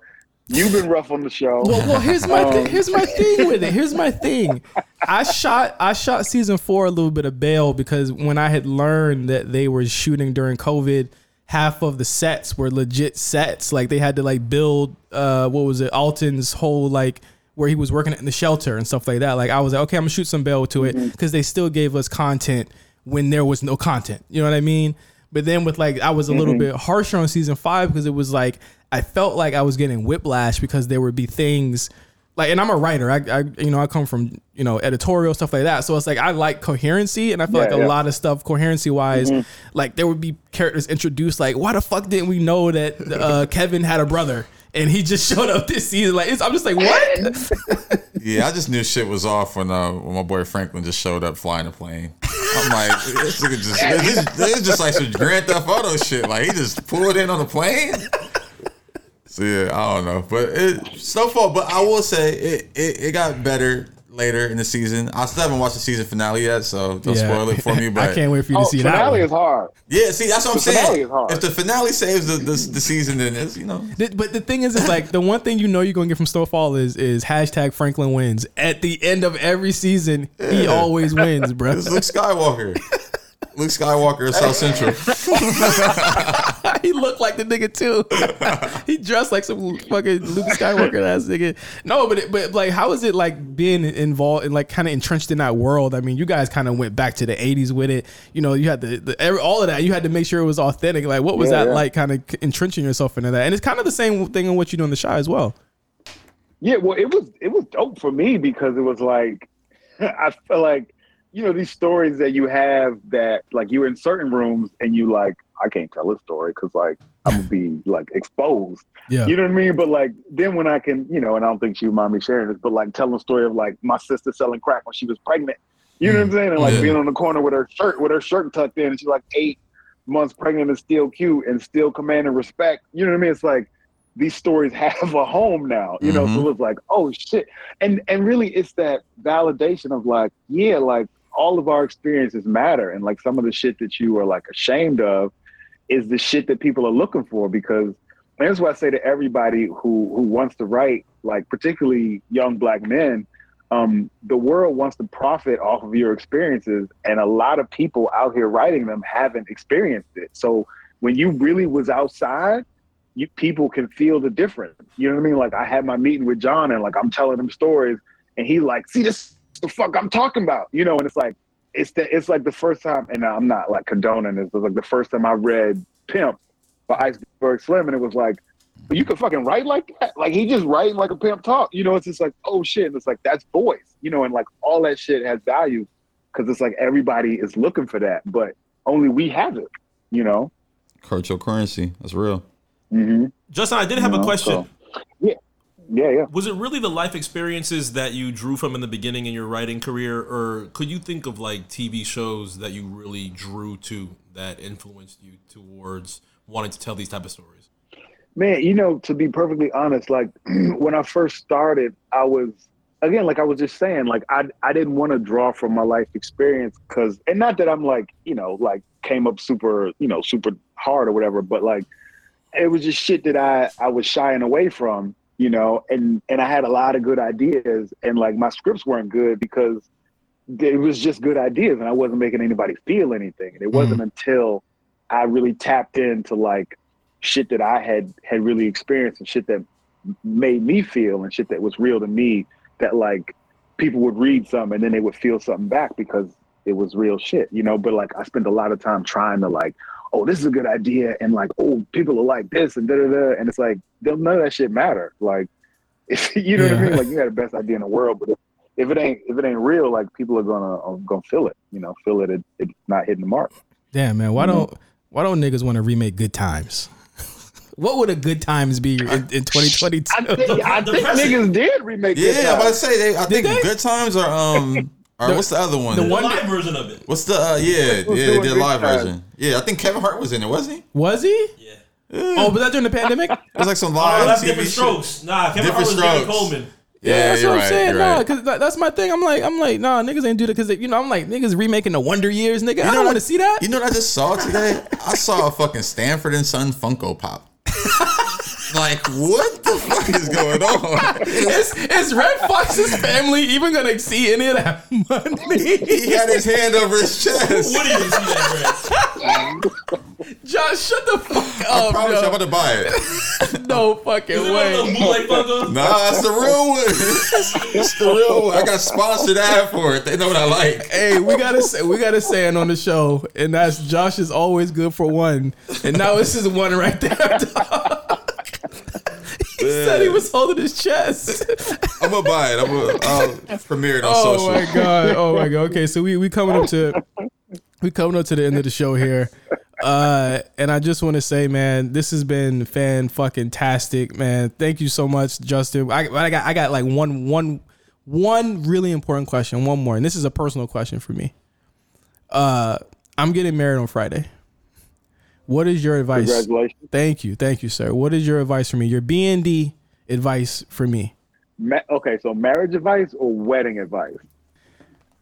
You've been rough on the show. Well, well here's my Um, thi- here's my thing with it. Here's my thing. I shot I shot season four a little bit of bail because when I had learned that they were shooting during COVID, half of the sets were legit sets. Like they had to like build uh what was it Alton's whole like where he was working in the shelter and stuff like that. Like I was like, okay, I'm gonna shoot some bail to it because they still gave us content when there was no content. You know what I mean? But then with like I was a little Mhm. bit harsher on season five because it was like I felt like I was getting whiplash because there would be things like, and I'm a writer. I, I you know, I come from you know editorial stuff like that. So it's like I like coherency, and I feel Yeah, like a yeah. lot of stuff coherency wise, Mhm. like there would be characters introduced like, why the fuck didn't we know that uh, Kevin had a brother? And he just [LAUGHS] showed up this season. Like, it's, I'm just like, [LAUGHS] what? [LAUGHS] Yeah, I just knew shit was off when uh when my boy Franklin just showed up flying a plane. I'm like, this nigga just just like some Grand Theft Auto shit. Like he just pulled in on the plane. So yeah, I don't know, but it snowfall. But I will say it, it it got better later in the season. I still haven't watched the season finale yet, so don't Yeah. spoil it for me. [LAUGHS] But I can't wait for you to Oh, see that. finale is hard. Yeah, see, that's what I'm The finale saying. is hard. If the finale saves the, the the season, then it's you know Th- But the thing is, is like the one thing you know you're gonna get from Snowfall is is hashtag Franklin wins. At the end of every season, he always wins, [LAUGHS] bro. it's Luke Skywalker. [LAUGHS] Luke Skywalker of South Central. [LAUGHS] he looked like the nigga too. [LAUGHS] he dressed like some fucking Luke Skywalker ass nigga. No, but it, but like, how is it like being involved and like kind of entrenched in that world? I mean, you guys kind of went back to the '80s with it. You know, you had the, the every, all of that. You had to make sure it was authentic. Like, what was Yeah, that yeah. like? Kind of entrenching yourself into that, and it's kind of the same thing in what you do in the show as well. Yeah, well, it was it was dope for me because it was like [LAUGHS] I feel like you know these stories that you have that like you're in certain rooms and you like I can't tell a story because like I'm gonna be like exposed. Yeah. You know what I mean? But like then when I can, you know, and I don't think she would mind me sharing this, but like telling a story of like my sister selling crack when she was pregnant. You know what I'm mm. saying? And like Yeah. being on the corner with her shirt with her shirt tucked in and she's like eight months pregnant and still cute and still commanding respect. You know what I mean? It's like these stories [LAUGHS] have a home now, you know. So mm-hmm. it's like, oh shit. And and really it's that validation of like, yeah, like all of our experiences matter. And like some of the shit that you are like ashamed of is the shit that people are looking for because that's why I say to everybody who who wants to write, like particularly young black men, um, the world wants to profit off of your experiences, and a lot of people out here writing them haven't experienced it. So when you really was outside, you people can feel the difference. You know what I mean? Like I had my meeting with John, and like I'm telling him stories, and he like, see this the fuck I'm talking about, you know? And it's like it's the it's like the first time, and I'm not like condoning this, but like the first time I read Pimp by Iceberg Slim, and it was like, you could fucking write like that. Like he just writing like a pimp talk. You know, it's just like, oh shit. And it's like that's voice. You know, and like all that shit has value because it's like everybody is looking for that, but only we have it. You know. cryptocurrency. That's real. Mm-hmm. Justin, I did have a No, question. Yeah, yeah. Yeah. Was it really the life experiences that you drew from in the beginning in your writing career, or could you think of like TV shows that you really drew to that influenced you towards wanting to tell these type of stories? Man, you know, to be perfectly honest, like [CLEARS THROAT] when I first started, I was again, like I was just saying, like I I didn't want to draw from my life experience because, and not that I'm like, you know, like came up super, you know, super hard or whatever, but like it was just shit that I I was shying away from, you know, and and I had a lot of good ideas, and like my scripts weren't good because it was just good ideas, and I wasn't making anybody feel anything, and it wasn't mm-hmm. until I really tapped into like shit that I had had really experienced and shit that made me feel and shit that was real to me that like people would read something and then they would feel something back because it was real shit, you know. But like I spent a lot of time trying to like, oh, this is a good idea, and like, oh, people are like this and da da da, and it's like they'll none of that shit matter. Like, if, [LAUGHS] you know what I mean? Like you got the best idea in the world, but if, if it ain't if it ain't real, like people are gonna are gonna feel it, you know, feel it, it it's not hitting the mark. Damn man, why Mhm. don't why don't niggas want to remake Good Times? [LAUGHS] what would a Good Times be in, in 2022? I think, I [LAUGHS] think niggas did remake Yeah, Good I'm about to say they. I Did think they? Good Times are um. Or The- what's the other one? the The one live version of it. What's the uh, yeah was yeah they doing did a live Times. version. Yeah, I think Kevin Hart was in it, wasn't he? Was he? Yeah. Oh, was that during the pandemic? [LAUGHS] It was like some live. Oh, live that's TV different shit. strokes. Nah, Kevin Different Hart was David strokes. Coleman. Yeah, that's you're what I'm right, saying. Nah, right. because that's my thing. I'm like, I'm like, nah, niggas ain't do that because you know, I'm like, niggas remaking the Wonder Years, nigga. I don't want to see that. You know what I just saw today? I saw a fucking Sanford and Son Funko Pop. [LAUGHS] like, what the fuck is going on? is, is Redd Foxx's family even gonna see any of that money? He had his hand over his chest. What do you see that, Josh, shut the fuck I up, promise you, I'm yo. about to buy it. [LAUGHS] No fucking Is it one of those way. bootleg Nah, it's the real one. It's, it's the real one. I got sponsored ad for it. They know what I like. Hey, we gotta say we gotta say it on the show, and that's Josh is always good for one, and now this is one right there. [LAUGHS] he said he was holding his chest. [LAUGHS] I'm gonna buy it. I'm gonna I'll premiere it on Oh social. Oh my god! Oh my god! Okay, so we we coming up to we coming up to the end of the show here, uh, and I just want to say, man, this has been fan fucking tastic, man. Thank you so much, Justin. I, I got I got like one one one really important question, one more, and this is a personal question for me. Uh, I'm getting married on Friday. What is your advice? Congratulations. Thank you, thank you, sir. What is your advice for me? Your B and D advice for me? Ma- okay, so marriage advice or wedding advice?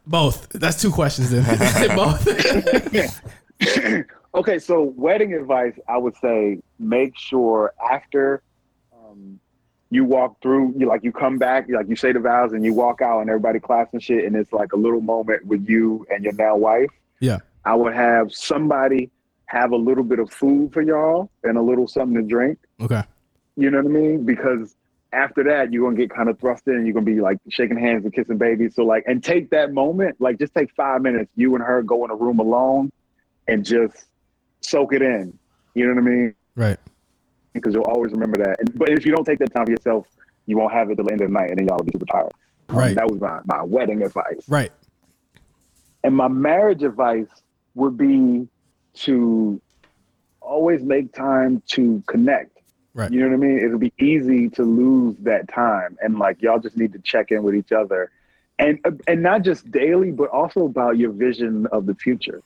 Both. That's two questions then. [LAUGHS] [LAUGHS] Both. [LAUGHS] okay, so wedding advice, I would say make sure after um, you walk through, you like you come back, you, like you say the vows and you walk out and everybody claps and shit, and it's like a little moment with you and your now wife. Yeah. I would have somebody have a little bit of food for y'all and a little something to drink. Okay. You know what I mean? Because after that, you're gonna get kind of thrust in. You're gonna be like shaking hands and kissing babies. So like, and take that moment. Like, just take five minutes. You and her go in a room alone, and just soak it in. You know what I mean? Right. Because you'll always remember that. And, but if you don't take that time for yourself, you won't have it till the end of the night, and then y'all will be super tired. Um, Right. that was my my wedding advice. Right. And my marriage advice would be to always make time to connect. Right. You know what I mean? It'll be easy to lose that time, and like y'all just need to check in with each other, and uh, and not just daily, but also about your vision of the future.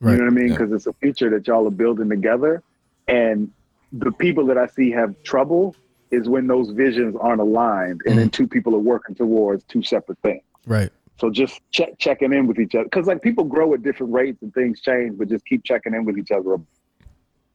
Right. You know what I mean? Because it's a future that y'all are building together, and the people that I see have trouble is when those visions aren't aligned, and mm. then two people are working towards two separate things. Right. So just check checking in with each other because like people grow at different rates and things change, but just keep checking in with each other.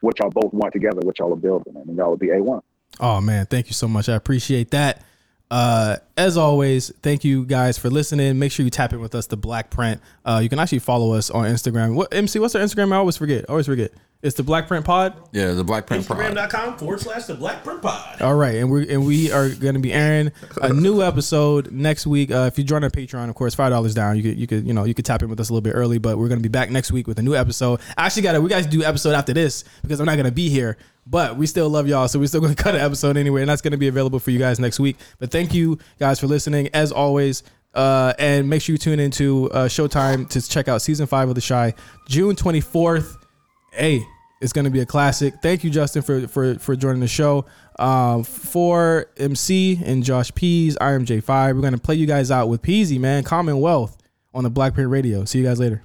What y'all both want together, what y'all are building, and y'all will be a one. Oh man, thank you so much. I appreciate that. Uh, as always, thank you guys for listening. Make sure you tap in with us, the Black Print. Uh, you can actually follow us on Instagram. What MC? What's our Instagram? I always forget. I always forget. It's the Black Print Pod. Yeah, the Black Print Pod. Instagram.com forward slash the Black Print Pod. All right, and we and we are going to be airing a new episode next week. Uh, if you join our Patreon, of course, five dollars down. You could you could you know you could tap in with us a little bit early, but we're going to be back next week with a new episode. I actually got to we guys do episode after this because I'm not going to be here, but we still love y'all, so we're still going [LAUGHS] to cut an episode anyway, and that's going to be available for you guys next week. But thank you guys for listening as always. Uh, and make sure you tune into uh, Showtime to check out season five of The Chi, June 24th. Hey, it's to be a classic. Thank you, Justin, for for for joining the show. Um, for MC and Josh Pease, I am J5. We're to play you guys out with Peezy, man. Commonwealth on the Black Print Radio. See you guys later.